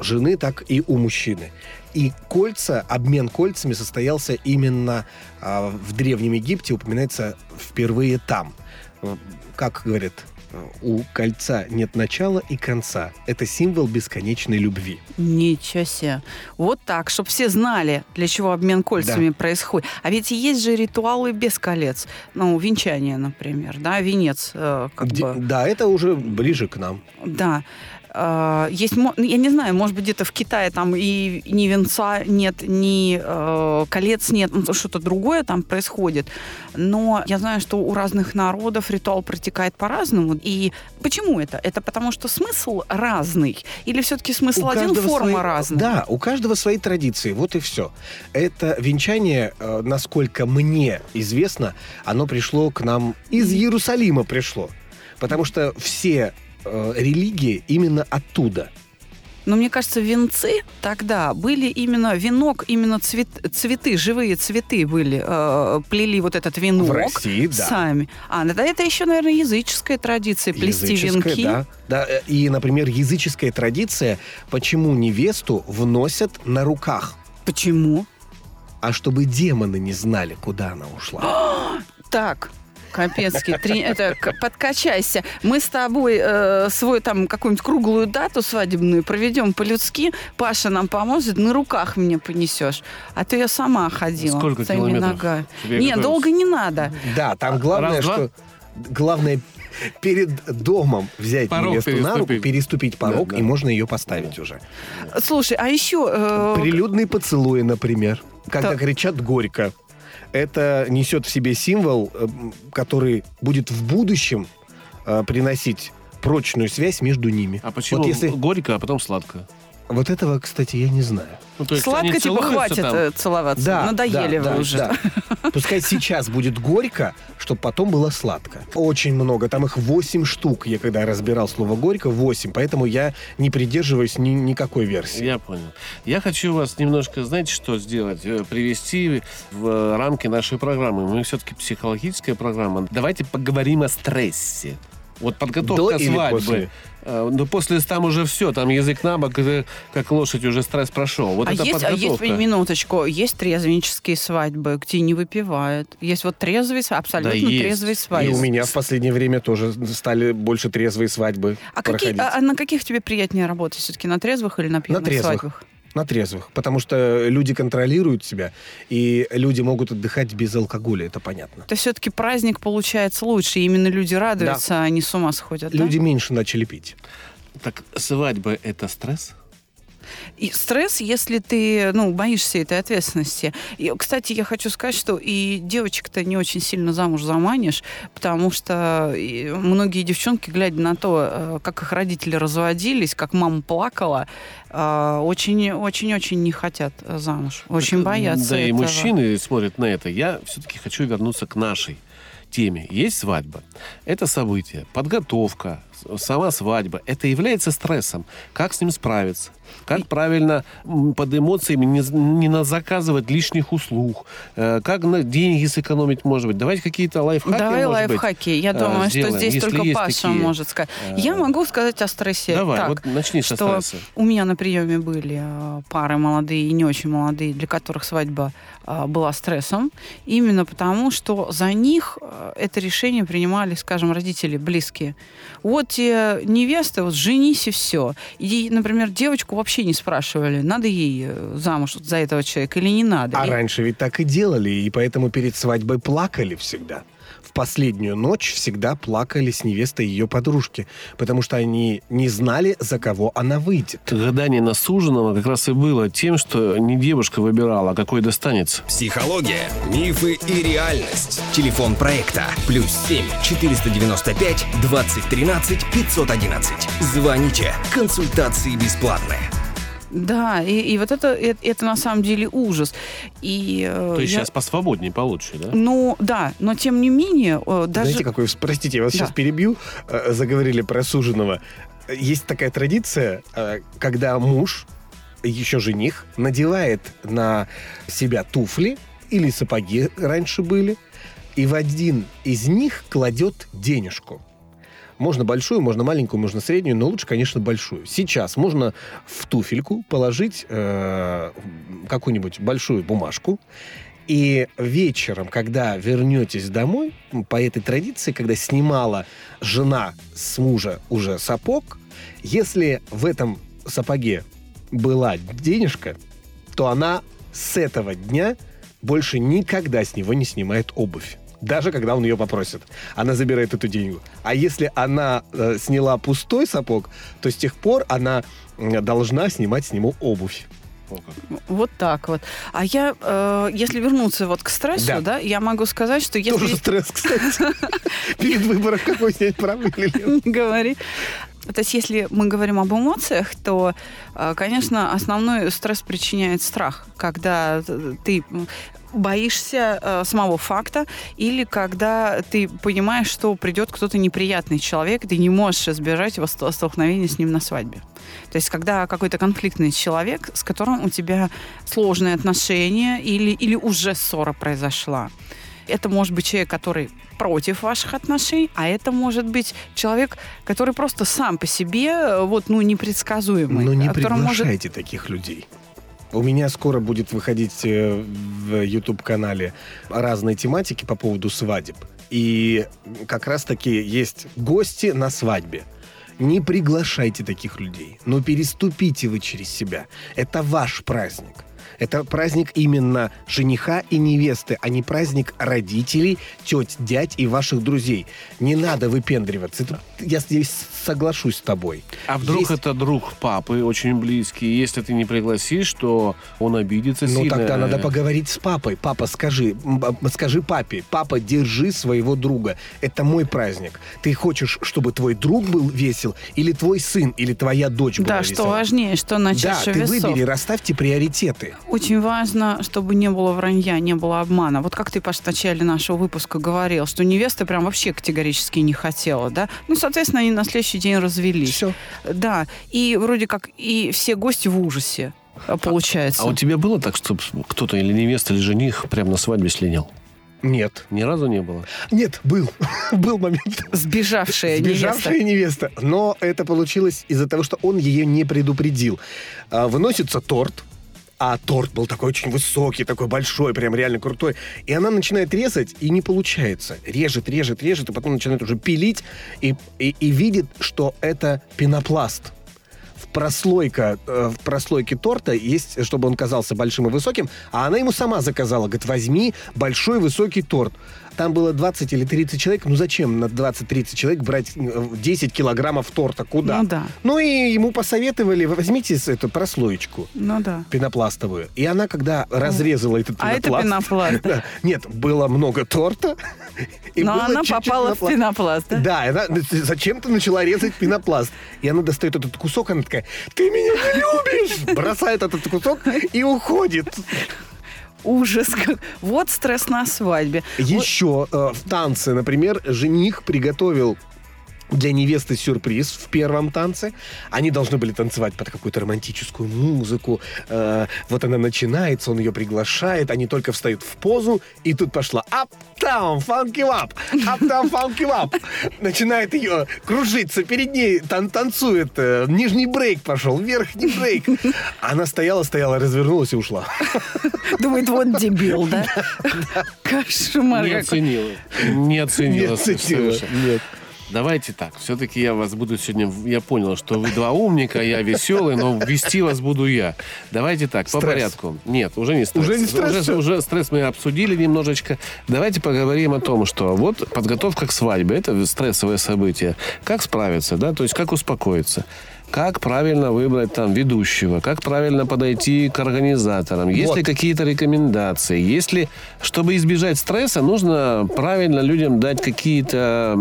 жены, так и у мужчины. И кольца, обмен кольцами состоялся именно а, в Древнем Египте, упоминается впервые там. Э, Как говорят, э, у кольца нет начала и конца. Это символ бесконечной любви. Ничего себе. Вот так, чтобы все знали, для чего обмен кольцами происходит. А ведь есть же ритуалы без колец. Ну, венчание, например, да, венец, э, как Где- бы. Да, это уже ближе к нам. Да. А, Есть, мо- я не знаю, может быть, где-то в Китае там и ни венца нет, ни э, колец нет, ну, что-то другое там происходит. Но я знаю, что у разных народов ритуал протекает по-разному. И почему это? Это потому, что смысл разный? Или все-таки смысл У один, форма свои- разная? Да, у каждого свои традиции, вот и все. Это венчание, э, насколько мне известно, оно пришло к нам из Иерусалима пришло. Потому что все э, религии именно оттуда. Но мне кажется, венцы тогда были именно венок, именно цвет, цветы, живые цветы были, э, плели вот этот венок В России, да. сами. А, да, это еще, наверное, языческая традиция, плести Языческая, венки. да. Да, э, И, например, языческая традиция, почему невесту вносят на руках, Почему? а чтобы демоны не знали, куда она ушла. [GASPS] Так, Капецкий, три- это к- подкачайся. Мы с тобой э, свой там какую-нибудь круглую дату свадебную проведем по-людски. Паша нам поможет, на руках меня понесешь. А то я сама ходила. Сколько своими километров Нет, готовиться? долго не надо. Да, там главное, Раз, что... Главное перед домом взять Порог невесту на руку, переступить. переступить порог, Да, и да. можно ее поставить уже. Слушай, а еще... э, Прилюдные поцелуи, например, когда Так. кричат горько. Это несет в себе символ, э, который будет в будущем э, приносить прочную связь между ними. А почему Вот если горько, а потом сладко? вот этого, кстати, я не знаю. Ну, то есть Сладко, типа, хватит там? э, целоваться. Да, Надоели да, вы да, уже. да. Пускай сейчас будет горько, чтобы потом было сладко. Очень много. Там их 8 штук. Я когда разбирал слово горько, 8. Поэтому я не придерживаюсь ни, никакой версии. Я понял. Я хочу вас немножко, знаете, что сделать? Э, Привести в э, рамки нашей программы. Мы все-таки психологическая программа. Давайте поговорим о стрессе. Вот подготовка До или свадьбы. после? Э, Ну, после там уже все, там язык на бок, как лошадь уже стресс прошел. Вот а, это есть, а есть, подготовка. минуточку, есть трезвенческие свадьбы, где не выпивают. Есть вот трезвые, абсолютно есть. трезвые И свадьбы. у меня в последнее время тоже стали больше трезвые свадьбы А, какие, проходить. а, а на каких тебе приятнее работать? Все-таки на трезвых или на пьяных трезвых. свадьбах? На трезвых. Потому что люди контролируют себя, и люди могут отдыхать без алкоголя, это понятно. То все-таки праздник получается лучше, и именно люди радуются, а не с ума сходят. да? Люди меньше начали пить. Так свадьба это стресс? И стресс, если ты, ну, боишься этой ответственности. И, кстати, я хочу сказать, что и девочек-то не очень сильно замуж заманишь, потому что и многие девчонки, глядя на то, э, как их родители разводились, как мама плакала, э, очень-очень-очень не хотят э, замуж. Очень боятся Да, и этого. мужчины смотрят на это. Я все-таки хочу вернуться к нашей теме. Есть свадьба. Это событие, подготовка, сама свадьба. Это является стрессом. Как с ним справиться? Как правильно под эмоциями не, не на- заказывать лишних услуг? Э, Как на деньги сэкономить, может быть? Давайте какие-то лайфхаки, Давай может быть, лайфхаки. Я э, думаю, сделаем, что здесь только Паша такие. может сказать. Э, Я могу сказать о стрессе. Давай, так, вот начни со что стресса. у меня на приеме были пары молодые и не очень молодые, для которых свадьба была стрессом, именно потому, что за них это решение принимали, скажем, родители близкие. Вот тебе невеста, вот женись и все. И, например, девочку вообще не спрашивали, надо ей э, замуж за этого человека или не надо. А И- раньше ведь так и делали, и поэтому перед свадьбой плакали всегда. Последнюю ночь всегда плакали с невестой ее подружки, потому что они не знали, за кого она выйдет. Гадание на суженого как раз и было тем, что не девушка выбирала, а какой достанется. Психология, мифы и реальность. Телефон проекта плюс 7 495 2013 511. Звоните. Консультации бесплатные. Да, и, и вот это, это, это на самом деле ужас. И, э, То есть я- сейчас посвободнее получше, да? Ну, да, но тем не менее, э, даже... Знаете, какой... Простите, я вас Да. сейчас перебью. Э, Заговорили про суженого. Есть такая традиция, когда муж, еще жених, надевает на себя туфли или сапоги раньше были, и в один из них кладет денежку. Можно большую, можно маленькую, можно среднюю, но лучше, конечно, большую. Сейчас можно в туфельку положить э, какую-нибудь большую бумажку, и вечером, когда вернетесь домой, по этой традиции, когда снимала жена с мужа уже сапог, если в этом сапоге была денежка, то она с этого дня больше никогда с него не снимает обувь. Даже когда он ее попросит. Она забирает эту деньгу. А если она э, сняла пустой сапог, то с тех пор она м, должна снимать с него обувь. Вот так вот. А я, э, если вернуться вот к стрессу, Да. да, я могу сказать, что если... Тоже стресс, кстати. [LAUGHS] Перед выбором, какой снять правый или говори. То есть, если мы говорим об эмоциях, то, э, конечно, основной стресс причиняет страх, когда т- ты боишься э, самого факта, или когда ты понимаешь, что придет кто-то неприятный человек, и ты не можешь избежать его ст- столкновения с ним на свадьбе. То есть, когда какой-то конфликтный человек, с которым у тебя сложные отношения, или, или уже ссора произошла. Это может быть человек, который против ваших отношений, а это может быть человек, который просто сам по себе, э, вот, ну, непредсказуемый. Но не а который может- приглашайте таких людей. У меня скоро будет выходить э, в YouTube-канале разные тематики по поводу свадеб. И как раз-таки есть гости на свадьбе. Не приглашайте таких людей, но переступите вы через себя. Это ваш праздник. Это праздник именно жениха и невесты, а не праздник родителей, теть, дядь и ваших друзей. Не надо выпендриваться. Это, я здесь соглашусь с тобой. А вдруг Есть- это друг папы, очень близкий. Если ты не пригласишь, то он обидится Ну, сильно. тогда надо поговорить с папой. Папа, скажи, скажи папе, папа, держи своего друга. Это мой праздник. Ты хочешь, чтобы твой друг был весел, или твой сын, или твоя дочь была Да, что весела? важнее, что на Да, чаше ты весов. выбери, расставьте приоритеты. Очень важно, чтобы не было вранья, не было обмана. Вот как ты, Паш, в начале нашего выпуска говорил, что невеста прям вообще категорически не хотела, да? Ну, соответственно, они на следующий день развелись. Все. Да, и вроде как и все гости в ужасе, а, получается. А у тебя было так, что кто-то или невеста, или жених прямо на свадьбе слинял? Нет. Ни разу не было. Нет, был. [LAUGHS] был момент. Сбежавшая, Сбежавшая невеста. Но это получилось из-за того, что он ее не предупредил. А, Выносится торт, а торт был такой очень высокий, такой большой, прям реально крутой. И она начинает резать, и не получается. Режет, режет, режет, и потом начинает уже пилить, и, и, и видит, что это пенопласт. Прослойка, э, в прослойке торта есть, чтобы он казался большим и высоким, а она ему сама заказала. Говорит, возьми большой высокий торт. Там было 20 или 30 человек. Ну зачем на 20-30 человек брать э, 10 килограммов торта? Куда? Ну да. Ну и ему посоветовали, возьмите эту прослоечку Ну да. пенопластовую. И она, когда разрезала этот А это пенопласт... пенопласт, да. [LAUGHS] Нет, было много торта. [LAUGHS] и Но она чуть-чуть попала в пенопласт, да? Да, она зачем-то начала резать пенопласт. И она достает этот кусок, она такая, ты меня не любишь! [LAUGHS] Бросает этот кусок и уходит. Ужас. Вот стресс на свадьбе. Еще э, в танце, например, жених приготовил для невесты сюрприз в первом танце. Они должны были танцевать под какую-то романтическую музыку. Э, вот она начинается, он ее приглашает, они только встают в позу, и тут пошла up down funky up, up down funky up. Начинает ее кружиться перед ней, тан танцует. э, нижний брейк пошел, верхний брейк. Она стояла, стояла, развернулась и ушла. Думает, вот дебил, да? [LAUGHS] Кошмар Не оценила. Не оценила. Не оценила. Нет. Давайте так. Все-таки я вас буду сегодня... Я понял, что вы два умника, я веселый, но вести вас буду я. Давайте так, по Стресс. порядку. Нет, уже не стресс. Уже не стресс, Уже, всё? уже стресс мы обсудили немножечко. Давайте поговорим о том, что вот подготовка к свадьбе – это стрессовое событие. Как справиться, да? То есть как успокоиться? Как правильно выбрать там ведущего? Как правильно подойти к организаторам? Есть Вот. ли какие-то рекомендации? Если, чтобы избежать стресса, нужно правильно людям дать какие-то...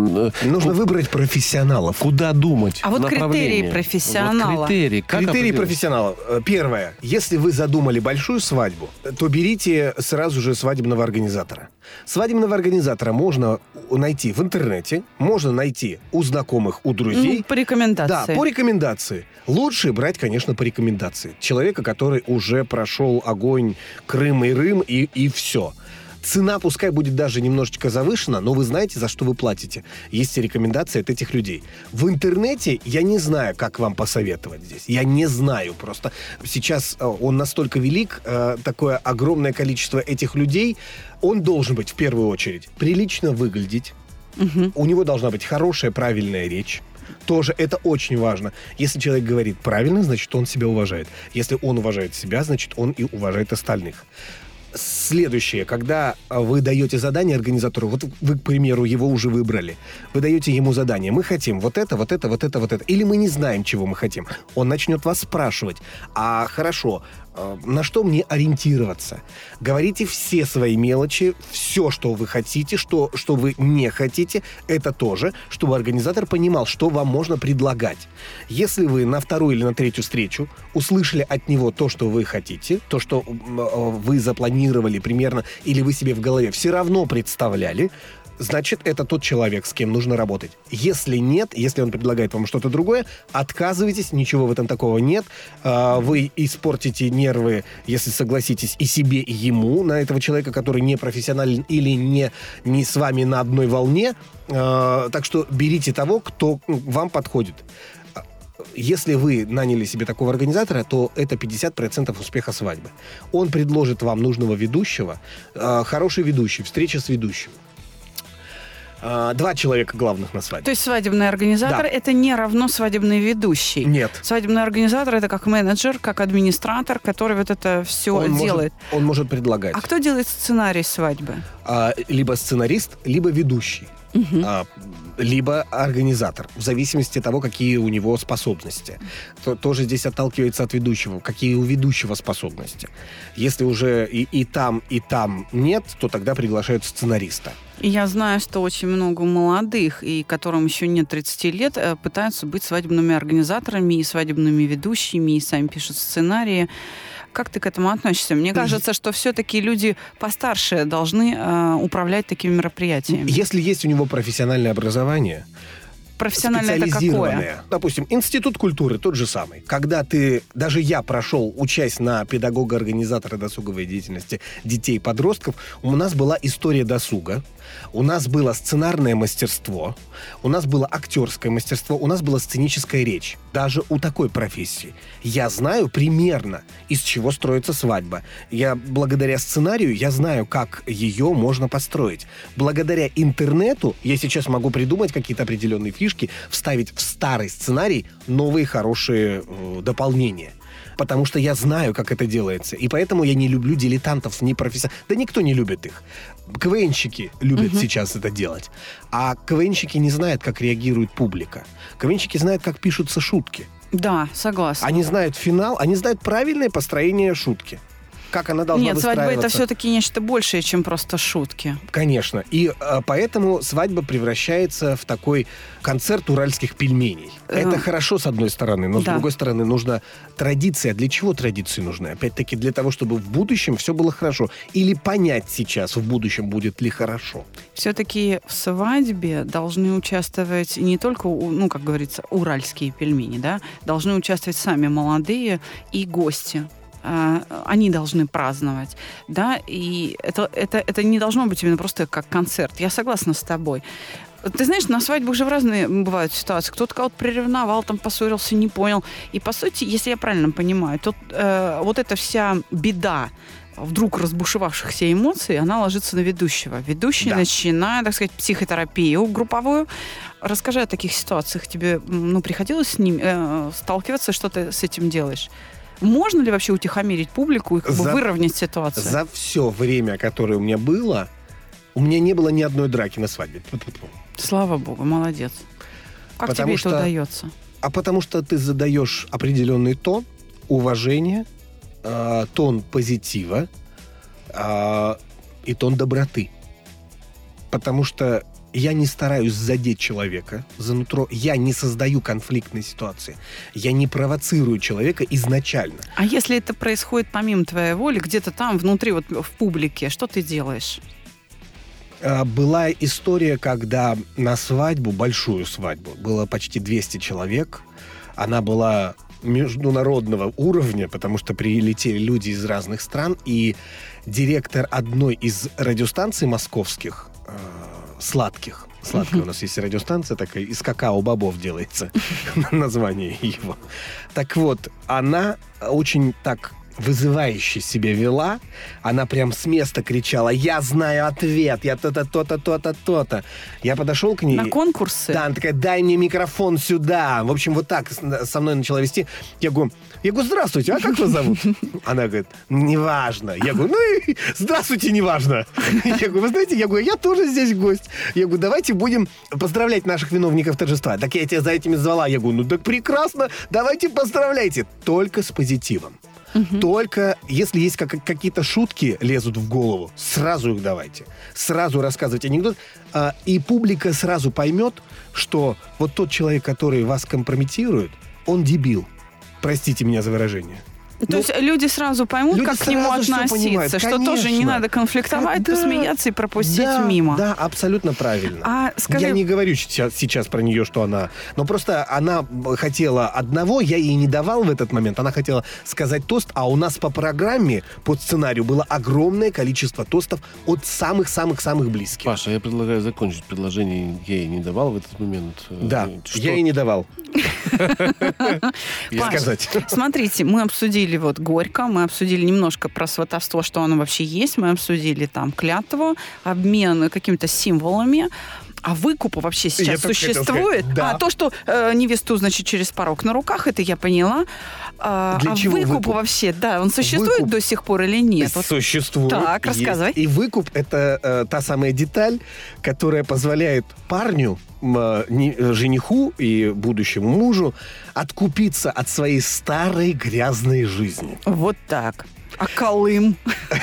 э, Нужно выбрать профессионалов. Куда думать? А вот критерии профессионала. Вот критерии. Как Критерии профессионала. Э, Первое. Если вы задумали большую свадьбу, то берите сразу же свадебного организатора. Свадебного организатора можно найти в интернете, можно найти у знакомых, у друзей. Ну, по рекомендации. Да, по рекомендации. Лучше брать, конечно, по рекомендации. Человека, который уже прошел огонь Крым и Рым, и, и все. Цена пускай будет даже немножечко завышена, но вы знаете, за что вы платите. Есть рекомендации от этих людей. В интернете я не знаю, как вам посоветовать здесь. Я не знаю просто. Сейчас э, он настолько велик, э, такое огромное количество этих людей. Он должен быть в первую очередь прилично выглядеть. У него должна быть хорошая, правильная речь. Тоже это очень важно. Если человек говорит правильно, значит, он себя уважает. Если он уважает себя, значит, он и уважает остальных. Следующее, когда а, вы даете задание организатору, вот вы, к примеру, его уже выбрали, вы даете ему задание, мы хотим вот это, вот это, вот это, вот это, или мы не знаем, чего мы хотим, он начнет вас спрашивать, а хорошо, э, на что мне ориентироваться? Говорите все свои мелочи, все, что вы хотите, что, что вы не хотите, это тоже, чтобы организатор понимал, что вам можно предлагать. Если вы на вторую или на третью встречу услышали от него то, что вы хотите, то, что э, вы запланировали примерно, или вы себе в голове все равно представляли, значит, это тот человек, с кем нужно работать. Если нет, если он предлагает вам что-то другое, отказывайтесь, ничего в этом такого нет. А, Вы испортите нервы, если согласитесь, и себе, и ему, на этого человека, который не профессионален или не, не с вами на одной волне. А, Так что берите того, кто м, вам подходит. Если вы наняли себе такого организатора, то это 50% успеха свадьбы. Он предложит вам нужного ведущего, э, хороший ведущий, встреча с ведущим. А, два человека главных на свадьбе. То есть свадебный организатор Да. это не равно свадебный ведущий. Нет. Свадебный организатор это как менеджер, как администратор, который вот это все Он делает. Может, он может предлагать. А кто делает сценарий свадьбы? А, либо сценарист, либо ведущий. А, либо организатор, в зависимости от того, какие у него способности. То- тоже здесь отталкивается от ведущего, какие у ведущего способности. Если уже и, и там, и там нет, то тогда приглашают сценариста. Я знаю, что очень много молодых, и которым еще нет 30 лет, э, пытаются быть свадебными организаторами и свадебными ведущими, и сами пишут сценарии. Как ты к этому относишься? Мне кажется, что все-таки люди постарше должны э, управлять такими мероприятиями. Если есть у него профессиональное образование, Профессионально это какое? Допустим, институт культуры тот же самый. Когда ты, даже я прошел, учась на педагога-организатора досуговой деятельности детей и подростков, у нас была история досуга, у нас было сценарное мастерство, у нас было актерское мастерство, у нас была сценическая речь. Даже у такой профессии. Я знаю примерно, из чего строится свадьба. Я благодаря сценарию, я знаю, как ее можно построить. Благодаря интернету я сейчас могу придумать какие-то определенные фишки, вставить в старый сценарий новые хорошие э, дополнения. Потому что я знаю, как это делается. И поэтому я не люблю дилетантов, не профессионалов. Да никто не любит их. КВНщики любят сейчас это делать. А КВНщики не знают, как реагирует публика. КВНщики знают, как пишутся шутки. Да, согласна. Они знают финал, они знают правильное построение шутки. Как она должна Нет, свадьба это все-таки нечто большее, чем просто шутки. Конечно. И э, поэтому свадьба превращается в такой концерт уральских пельменей. Э, Это хорошо, с одной стороны, но с да. другой стороны нужна традиция. Для чего традиции нужны? Опять-таки для того, чтобы в будущем все было хорошо. Или понять сейчас, в будущем будет ли хорошо. Все-таки в свадьбе должны участвовать не только, ну, как говорится, уральские пельмени, да, должны участвовать сами молодые и гости. А, Они должны праздновать, да, и это, это, это не должно быть именно просто как концерт. Я согласна с тобой. Ты знаешь, на свадьбах же в разные бывают ситуации. Кто-то кого-то приревновал, там поссорился, не понял. И по сути, если я правильно понимаю, то э, вот эта вся беда вдруг разбушевавшихся эмоций, она ложится на ведущего. Ведущий Да. начинает, так сказать, психотерапию групповую. Расскажи о таких ситуациях. Тебе ну, приходилось с ним э, сталкиваться, что ты с этим делаешь? Можно ли вообще утихомирить публику и как бы За- выровнять ситуацию? За все время, которое у меня было, у меня не было ни одной драки на свадьбе. Слава богу, молодец. Как Потому тебе что- это удается? А потому что ты задаешь определенный тон уважения, э, тон позитива э, и тон доброты. Потому что я не стараюсь задеть человека за нутро, я не создаю конфликтной ситуации, я не провоцирую человека изначально. А если это происходит помимо твоей воли, где-то там, внутри, вот в публике, что ты делаешь? А, Была история, когда на свадьбу, большую свадьбу, было почти 200 человек. Она была международного уровня, потому что прилетели люди из разных стран, и директор одной из радиостанций московских, э, сладких, сладкая у нас есть радиостанция такая, из какао-бобов делается [LAUGHS] название его. Так вот, она очень так вызывающе себя вела. Она прям с места кричала, я знаю ответ, я то-то, то-то, то-то, то-то. Я подошел к ней. На конкурсы? Да, она такая, дай мне микрофон сюда. В общем, вот так со мной начала вести. Я говорю, я говорю, здравствуйте, а как вас зовут? [LAUGHS] Она говорит, неважно. Я говорю, ну и здравствуйте, неважно. Я говорю, вы знаете, я говорю, я тоже здесь гость. Я говорю, давайте будем поздравлять наших виновников торжества. Так я тебя за этими звала. Я говорю, ну так прекрасно, давайте поздравляйте. Только с позитивом. Только если есть как- какие-то шутки лезут в голову, сразу их давайте. Сразу рассказывайте анекдот. а, и публика сразу поймет, что вот тот человек, который вас компрометирует, он дебил. Простите меня за выражение. То Ну, есть люди сразу поймут, люди как к нему сразу относиться, понимают, что тоже не надо конфликтовать, Да, посмеяться и пропустить да, мимо. Да, абсолютно правильно. А скажи, Я не говорю сейчас, сейчас про нее, что она... Но просто она хотела одного, я ей не давал в этот момент. Она хотела сказать тост, а у нас по программе, по сценарию было огромное количество тостов от самых-самых-самых близких. Паша, я предлагаю закончить предложение. Я ей не давал в этот момент. Э, Да, Что- я ей не давал. [LAUGHS] Сказать. Смотрите, мы обсудили вот горько, мы обсудили немножко про сватовство, что оно вообще есть, мы обсудили там клятву, обмен какими-то символами. А выкупа вообще сейчас хотел существует? сказать, да. А то, что э, невесту, значит, через порог на руках, это я поняла. А, Для а чего выкуп, выкуп? вообще, да, он существует Выкуп до сих пор или нет? Вот Существует. Так, есть. рассказывай. И выкуп – это э, та самая деталь, которая позволяет парню, э, э, жениху и будущему мужу откупиться от своей старой грязной жизни. Вот так. А Колым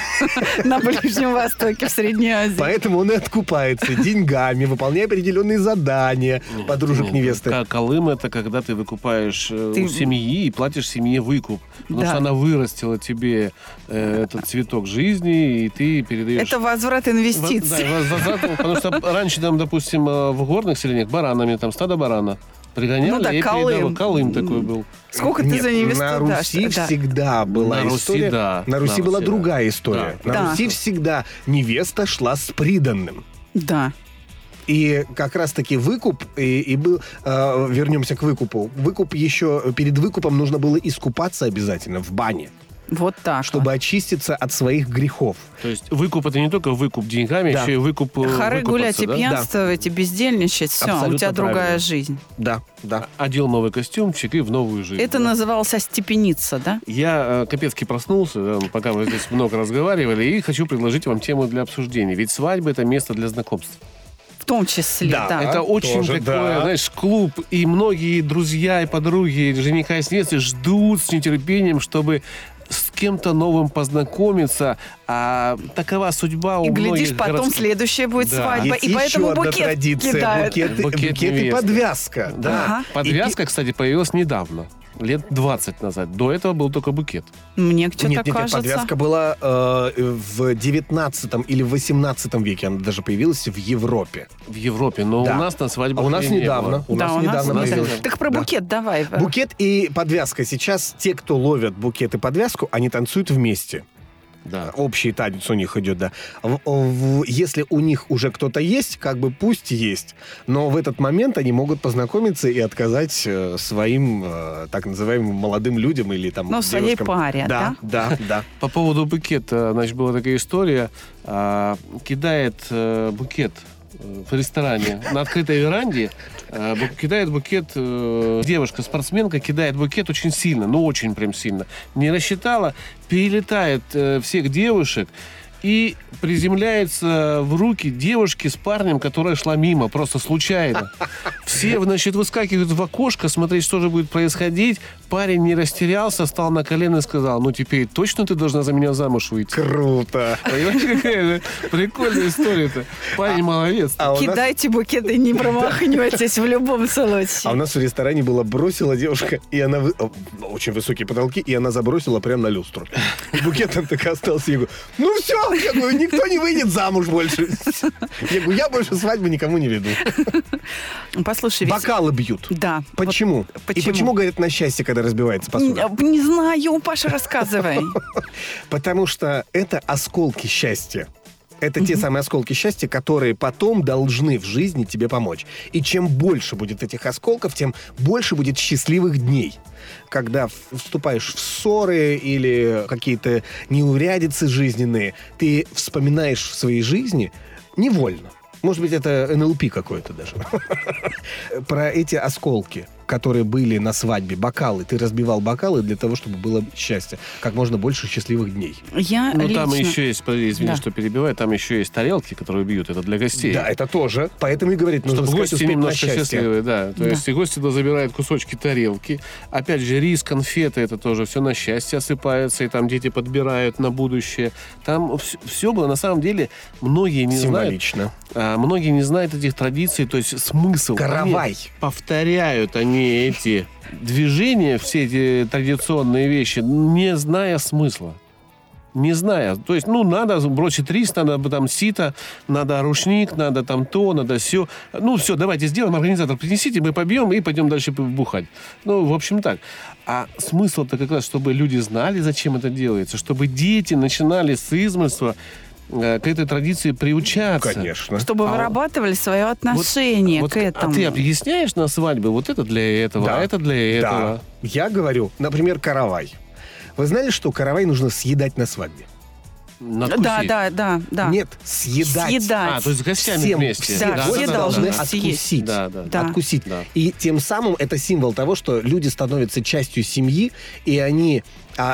[LAUGHS] на Ближнем Востоке, в Средней Азии. Поэтому он и откупается деньгами, выполняя определенные задания подружек Нет, невесты. Колым это когда ты выкупаешь э, у семьи и платишь семье выкуп. Потому что она вырастила тебе э, этот цветок жизни, и ты передаешь... Это возврат Во- инвестиций. да, воз- возврат, потому что раньше там, допустим, э, в горных селениях баранами, там стадо барана пригоняли, Ну да, и Колым. Колым такой был. Сколько ты Нет, за невесту на дашь? Руси Да. всегда была На Руси, история. да. На Руси На была Руси, другая да. история. Да. На Да. Руси всегда невеста шла с приданным. Да. И как раз-таки выкуп, и, и был, э, вернемся к выкупу. Выкуп еще, перед выкупом нужно было искупаться обязательно в бане, Вот так. чтобы очиститься от своих грехов. То есть выкуп это не только выкуп деньгами, Да. еще и выкуп э, Хоры гулять и да? пьянствовать, и бездельничать. Все, у Абсолютно тебя другая правильно. жизнь. Да, да. Одел новый костюмчик и в новую жизнь. Это да. называлось остепениться, да? Я э, капецки проснулся, да, пока мы здесь много разговаривали, и хочу предложить вам тему для обсуждения. Ведь свадьба это место для знакомств. В том числе, Да, да. это очень тоже, такое, да. знаешь, клуб, и многие друзья и подруги жениха и невесты ждут с нетерпением, чтобы кем-то новым познакомиться, а такова судьба у И глядишь, многих потом городских- следующая будет Да. свадьба, Есть и поэтому букет традиция. кидают. Букет, Букет букет и невесты. подвязка. Да. Ага. Подвязка, кстати, появилась недавно, лет 20 назад. До этого был только букет. Мне что-то Нет, нет, нет, кажется. подвязка была э, в 19 или 18 веке. Она даже появилась в Европе. В Европе, но Да. у нас на свадьбах А у нас недавно. было. У да, нас у нас недавно не появилась. так. Про Да. букет давай. Букет и подвязка. Сейчас те, кто ловят букет и подвязку, они танцуют вместе. Да. Общий танец у них идет, да. В- в- если у них уже кто-то есть, как бы пусть есть. Но в этот момент они могут познакомиться и отказать э, своим э, так называемым молодым людям или там Ну, своей паре, да? Да, да. По поводу букета, значит, была такая история. А, кидает э, букет в ресторане на открытой веранде, э, кидает букет, э, девушка-спортсменка кидает букет очень сильно, ну очень прям сильно. Не рассчитала, перелетает э, всех девушек и приземляется в руки девушки с парнем, которая шла мимо, просто случайно. Все, значит, выскакивают в окошко, смотреть, что же будет происходить. Парень не растерялся, встал на колено и сказал, ну теперь точно ты должна за меня замуж выйти. Круто. Понимаете, какая прикольная история-то. Парень молодец. А у, нас, Кидайте букеты, не промахнетесь в любом а у случае. нас в ресторане была бросила девушка, и она... Очень высокие потолки, и она забросила прямо на люстру. И букет там так и остался. Я говорю, ну все, я говорю, никто не выйдет замуж больше. Я говорю, я больше свадьбы никому не веду. Послушай, ведь... Бокалы бьют. Да. Почему? И почему? почему говорят на счастье, когда разбивается посуда? Вот, не знаю, Паша, рассказывай. [LAUGHS] Потому что это осколки счастья. Это те самые осколки счастья, которые потом должны в жизни тебе помочь. И чем больше будет этих осколков, тем больше будет счастливых дней. Когда вступаешь в ссоры или какие-то неурядицы жизненные, ты вспоминаешь в своей жизни невольно. Может быть, это НЛП какой-то даже. [LAUGHS] Про эти осколки, которые были на свадьбе, бокалы. Ты разбивал бокалы для того, чтобы было счастье. Как можно больше счастливых дней. Я Ну, там лично- еще есть, извини, Да. что перебиваю, там еще есть тарелки, которые бьют, это для гостей. Да, это тоже. Поэтому и говорит, нужно Чтобы гости немножко счастливые, да. То Да. есть и гости туда забирают кусочки тарелки. Опять же, рис, конфеты, это тоже все на счастье осыпается, и там дети подбирают на будущее. Там все было, на самом деле, многие не знают, Символично. а, многие не знают этих традиций, то есть смысл. Каравай. Они повторяют они эти движения, все эти традиционные вещи, не зная смысла. Не зная. То есть, ну, надо бросить рис, надо там сито, надо рушник, надо там то, надо все. Ну, все, давайте сделаем, организатор принесите, мы побьем и пойдем дальше бухать. Ну, в общем, так. А смысл-то как раз, чтобы люди знали, зачем это делается, чтобы дети начинали с э, к этой традиции приучаться. Конечно. Чтобы А вырабатывали свое отношение Вот, к этому. А ты объясняешь на свадьбе, вот это для этого, Да. а это для этого. Да. Я говорю, например, каравай. Вы знали, что каравай нужно съедать на свадьбе? Надкусить. Да, да, да, да. Нет, съедать. Съедать. А, то есть с гостями Всем- вместе. все Да, все гости должны съесть. откусить. Да, да, Да. Откусить. Да. И тем самым это символ того, что люди становятся частью семьи, и они,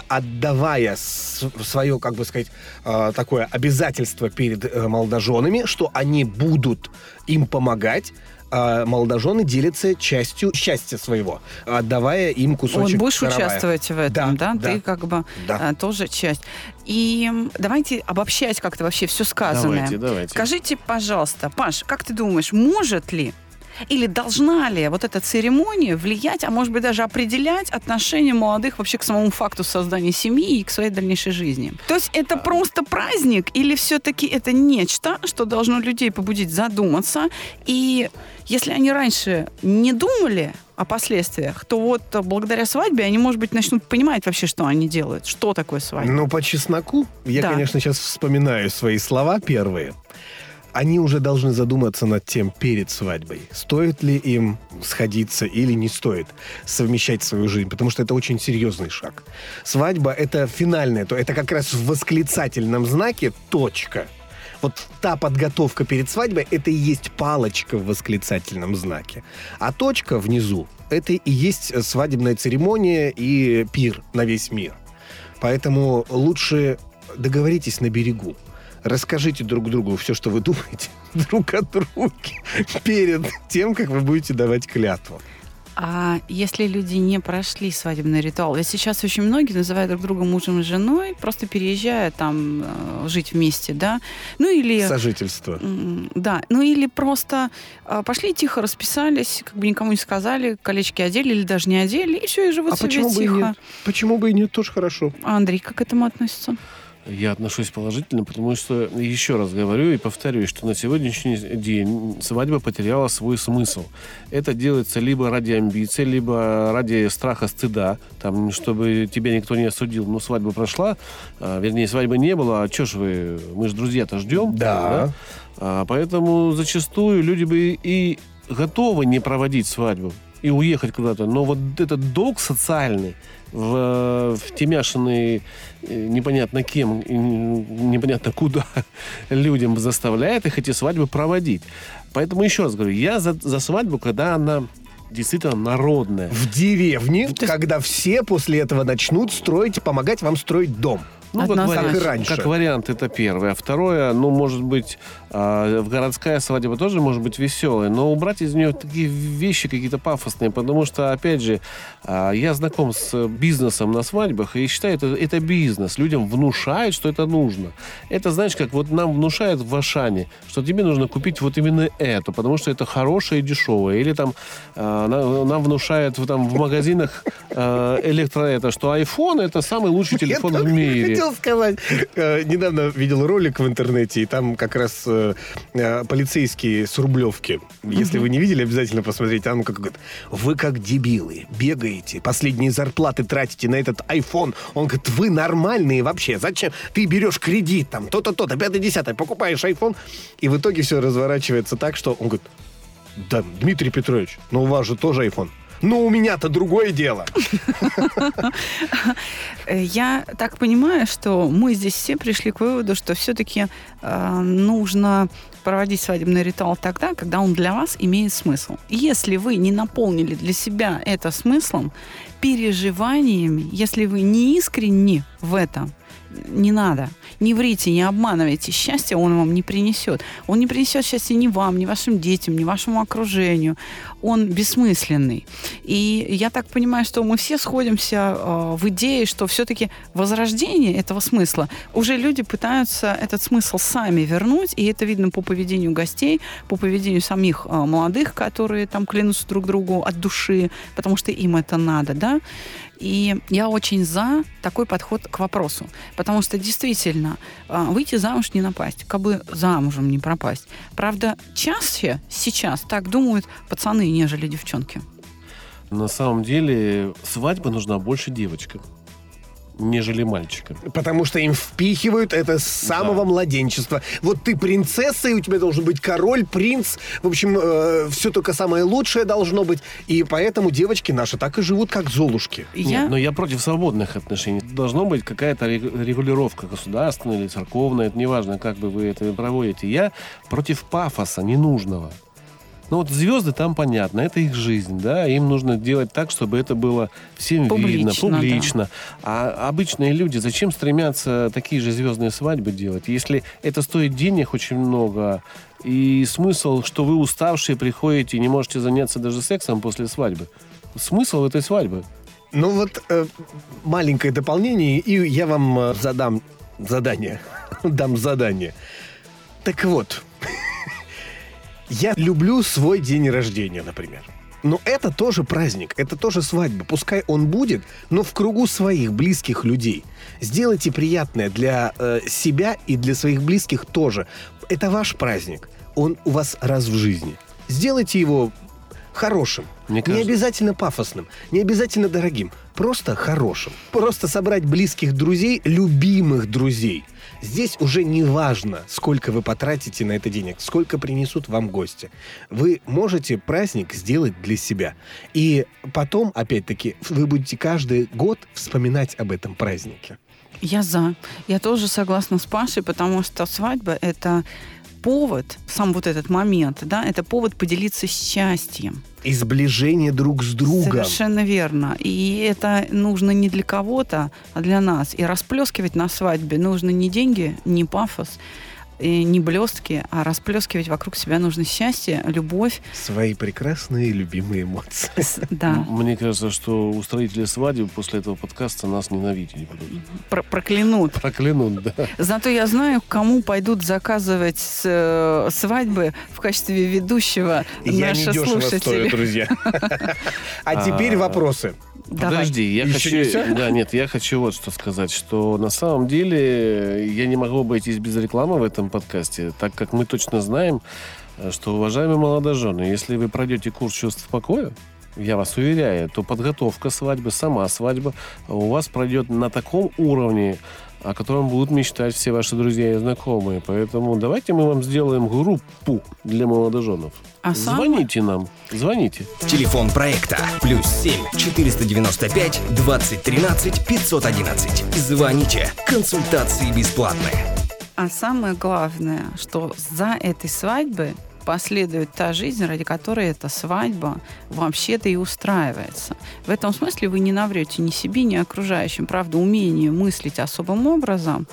отдавая свое, как бы сказать, а, такое обязательство перед э, молодоженами, что они будут им помогать, а молодожены делятся частью счастья своего, отдавая им кусочек Вот будешь каравая. участвовать в этом, да? Да, Ты как бы Да. а, тоже часть. И давайте обобщать как-то вообще все сказанное. Давайте, давайте. Скажите, пожалуйста, Паш, как ты думаешь, может ли или должна ли вот эта церемония влиять, а может быть даже определять отношение молодых вообще к самому факту создания семьи и к своей дальнейшей жизни? То есть А. это просто праздник или все-таки это нечто, что должно людей побудить задуматься? И если они раньше не думали о последствиях, то вот благодаря свадьбе они, может быть, начнут понимать вообще, что они делают, что такое свадьба. Ну, по чесноку, я, Да. конечно, сейчас вспоминаю свои слова первые. Они уже должны задуматься над тем перед свадьбой, стоит ли им сходиться или не стоит совмещать свою жизнь, потому что это очень серьезный шаг. Свадьба — это финальное, то это как раз в восклицательном знаке точка. Вот та подготовка перед свадьбой — это и есть палочка в восклицательном знаке. А точка внизу — это и есть свадебная церемония и пир на весь мир. Поэтому лучше договоритесь на берегу. Расскажите друг другу все, что вы думаете [LAUGHS] друг о друге перед тем, как вы будете давать клятву. А если люди не прошли свадебный ритуал? Ведь сейчас очень многие называют друг друга мужем и женой, просто переезжая там э, жить вместе, да? Ну или... Сожительство. Да, ну или просто э, пошли тихо, расписались, как бы никому не сказали, колечки одели или даже не одели, и все, и живут А себе почему бы и тихо. нет? Почему бы и нет? Тоже хорошо. А Андрей как к этому относится? Я отношусь положительно, потому что, еще раз говорю и повторюсь, что на сегодняшний день свадьба потеряла свой смысл. Это делается либо ради амбиций, либо ради страха стыда, там, чтобы тебя никто не осудил. Но свадьба прошла, а, вернее, свадьбы не было, а что ж вы, мы же друзья-то ждем. Да. А, поэтому зачастую люди бы и готовы не проводить свадьбу и уехать куда-то, но вот этот долг социальный, в, втемяшенный э, непонятно кем, непонятно куда [LAUGHS] людям заставляет их эти свадьбы проводить. Поэтому еще раз говорю, я за, за свадьбу, когда она действительно народная. В деревне, когда все после этого начнут строить, помогать вам строить дом. Ну, как, вариант, Как и раньше. как вариант, это первое. А второе, ну, может быть, а, в городская свадьба тоже может быть веселая, но убрать из нее такие вещи какие-то пафосные, потому что, опять же, а, я знаком с бизнесом на свадьбах и считаю, это, это бизнес. Людям внушают, что это нужно. Это, знаешь, как вот нам внушают в Ашане, что тебе нужно купить вот именно это, потому что это хорошее и дешевое. Или там а, на- нам внушают в- там, в магазинах электро это, что iPhone это самый лучший телефон Я в мире. хотел сказать. Э, Недавно видел ролик в интернете, и там как раз э, полицейские с Рублевки. Если вы не видели, обязательно посмотрите. Там как говорит, вы как дебилы, бегаете, последние зарплаты тратите на этот iPhone. Он говорит, вы нормальные вообще. Зачем? Ты берешь кредит, там, то-то, то-то, пятое, десятое, покупаешь iPhone, и в итоге все разворачивается так, что он говорит, да, Дмитрий Петрович, ну у вас же тоже iPhone. Ну, у меня-то другое дело. Э, [LAUGHS] Я так понимаю, что мы здесь все пришли к выводу, что все-таки нужно проводить свадебный ритуал тогда, когда он для вас имеет смысл. Если вы не наполнили для себя это смыслом, переживаниями, если вы не искренни в этом, не надо. Не врите, не обманывайте. Счастье он вам не принесет. Он не принесет счастья ни вам, ни вашим детям, ни вашему окружению. Он бессмысленный. И я так понимаю, что мы все сходимся э, в идее, что все-таки возрождение этого смысла, уже люди пытаются этот смысл сами вернуть, и это видно по поведению гостей, по поведению самих э, молодых, которые там клянутся друг другу от души, потому что им это надо, да. И я очень за такой подход к вопросу. Потому что действительно, а, выйти замуж не напасть, как бы замужем не пропасть. Правда, чаще сейчас так думают пацаны, нежели девчонки. На самом деле свадьба нужна больше девочкам. нежели мальчика. Потому что им впихивают это с самого младенчества. Вот ты принцесса, и у тебя должен быть король, принц. В общем, все только самое лучшее должно быть. И поэтому девочки наши так и живут, как золушки. Я... Нет, но я против свободных отношений. Должно быть какая-то ре- регулировка государственная или церковная, это неважно, как бы вы это проводите. Я против пафоса ненужного. Ну вот звезды там понятно, это их жизнь, да, им нужно делать так, чтобы это было всем видно, Публично, публично. А обычные люди зачем стремятся такие же звездные свадьбы делать, если это стоит денег очень много, и смысл, что вы уставшие приходите и не можете заняться даже сексом после свадьбы. Смысл этой свадьбы? Ну вот э, маленькое дополнение, и я вам э, задам задание. [LAUGHS] Дам задание. Так вот, я люблю свой день рождения, например. Но это тоже праздник, это тоже свадьба. Пускай он будет, но в кругу своих близких людей. Сделайте приятное для э, себя и для своих близких тоже. Это ваш праздник. Он у вас раз в жизни. Сделайте его хорошим. Мне Не обязательно пафосным, не обязательно дорогим, просто хорошим. Просто собрать близких друзей, любимых друзей. Здесь уже не важно, сколько вы потратите на это денег, сколько принесут вам гости. Вы можете праздник сделать для себя. И потом, опять-таки, вы будете каждый год вспоминать об этом празднике. Я за. Я тоже согласна с Пашей, потому что свадьба это повод, сам вот этот момент, да, это повод поделиться счастьем. И сближение друг с другом. Совершенно верно. И это нужно не для кого-то, а для нас. И расплескивать на свадьбе нужно не деньги, не пафос, и не блестки, а расплескивать вокруг себя нужно счастье, любовь. Свои прекрасные любимые эмоции. С- Да, Мне кажется, что устроители свадеб после этого подкаста нас ненавидеть будут. про- проклянут. Проклянут, да. Зато я знаю, кому пойдут заказывать с- э, свадьбы в качестве ведущего Я наши слушатели. стою, друзья. А теперь вопросы. Давай. Подожди, я Еще хочу... не? Да, нет, я хочу вот что сказать, что на самом деле я не могу обойтись без рекламы в этом подкасте, так как мы точно знаем, э, что, уважаемые молодожены, если вы пройдете курс чувств покоя, я вас уверяю, то подготовка свадьбы, сама свадьба у вас пройдет на таком уровне, о котором будут мечтать все ваши друзья и знакомые. Поэтому давайте мы вам сделаем группу для молодоженов. А сам- Звоните нам, звоните. Телефон проекта плюс 7 495 2013 511. Звоните. Консультации бесплатные. А самое главное, что за этой свадьбой последует та жизнь, ради которой эта свадьба вообще-то и устраивается. В этом смысле вы не наврете ни себе, ни окружающим. Правда, умение мыслить особым образом,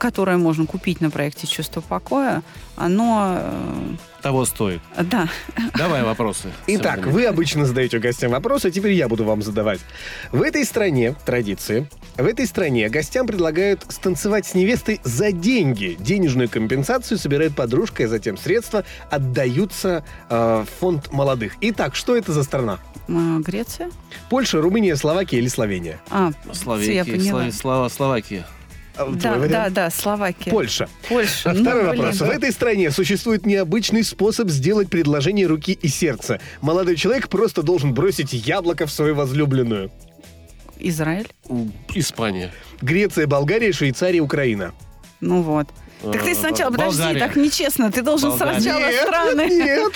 которое можно купить на проекте «Чувство покоя», оно... Того стоит. э, да, Давай вопросы. Итак, Сегодня. вы обычно задаете гостям вопросы, а теперь я буду вам задавать. В этой стране, традиции, в этой стране гостям предлагают станцевать с невестой за деньги. Денежную компенсацию собирает подружка, и затем средства отдаются э, в фонд молодых. Итак, что это за страна? э, Греция? Польша, Румыния, Словакия или Словения? А, Словакия, я поняла. Словакия. А, Да, вариант? да, да, Словакия. Польша. Польша. А Ну, Второй блин. вопрос. В этой стране существует необычный способ сделать предложение руки и сердца. Молодой человек просто должен бросить яблоко в свою возлюбленную. Израиль? Испания. Греция, Болгария, Швейцария, Украина. Ну вот. Так ты Э, сначала, подожди, Болгария. так нечестно. Ты должен Болгария. сначала Нет, страны. Нет,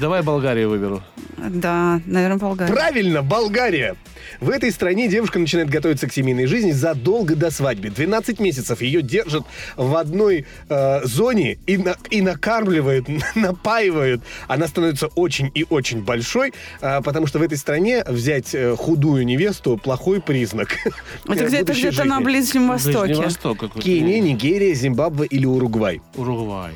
Давай Болгарию выберу. Да, наверное, Болгария. правильно, Болгария. В этой стране девушка начинает готовиться к семейной жизни задолго до свадьбы. 12 месяцев ее держат в одной э, зоне и, на- и накармливают, [LAUGHS] напаивают. Она становится очень и очень большой, э, потому что в этой стране взять э, худую невесту плохой признак. [LAUGHS] Это где-то где-то на. Ближнем Ближний Востоке. Восток какой-то. Кения, Нигерия, Зимбабве или Уругвай? Уругвай.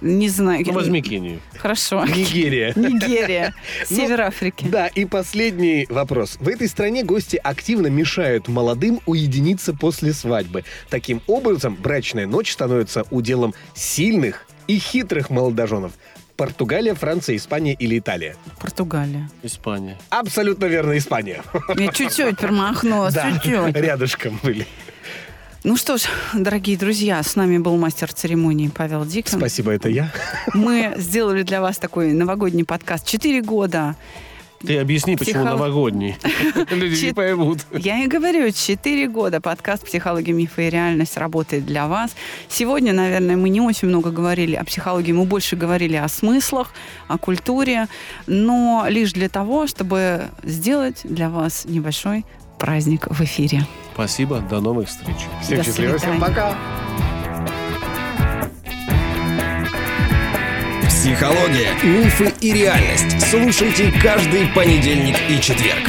Не знаю. Ну, возьми Кению. Хорошо. Нигерия. Нигерия. [LAUGHS] Ну, Север Африки. Да, и последний вопрос. В этой стране гости активно мешают молодым уединиться после свадьбы. Таким образом, брачная ночь становится уделом сильных и хитрых молодоженов. Португалия, Франция, Испания или Италия? Португалия. Испания. Абсолютно верно, Испания. Я чуть-чуть промахнулась, [LAUGHS] Да, чуть-чуть. рядышком были. Ну что ж, дорогие друзья, с нами был мастер церемонии Павел Диксон. Спасибо, это я. Мы сделали для вас такой новогодний подкаст. Четыре года Ты объясни, почему Психо- новогодний. [LAUGHS] Люди не поймут. Я и говорю, 4 года подкаст «Психология, мифы и реальность» работает для вас. Сегодня, наверное, мы не очень много говорили о психологии, мы больше говорили о смыслах, о культуре, но лишь для того, чтобы сделать для вас небольшой праздник в эфире. Спасибо, до новых встреч. Всем счастливо, всем пока. Психология, мифы и реальность. Слушайте каждый понедельник и четверг.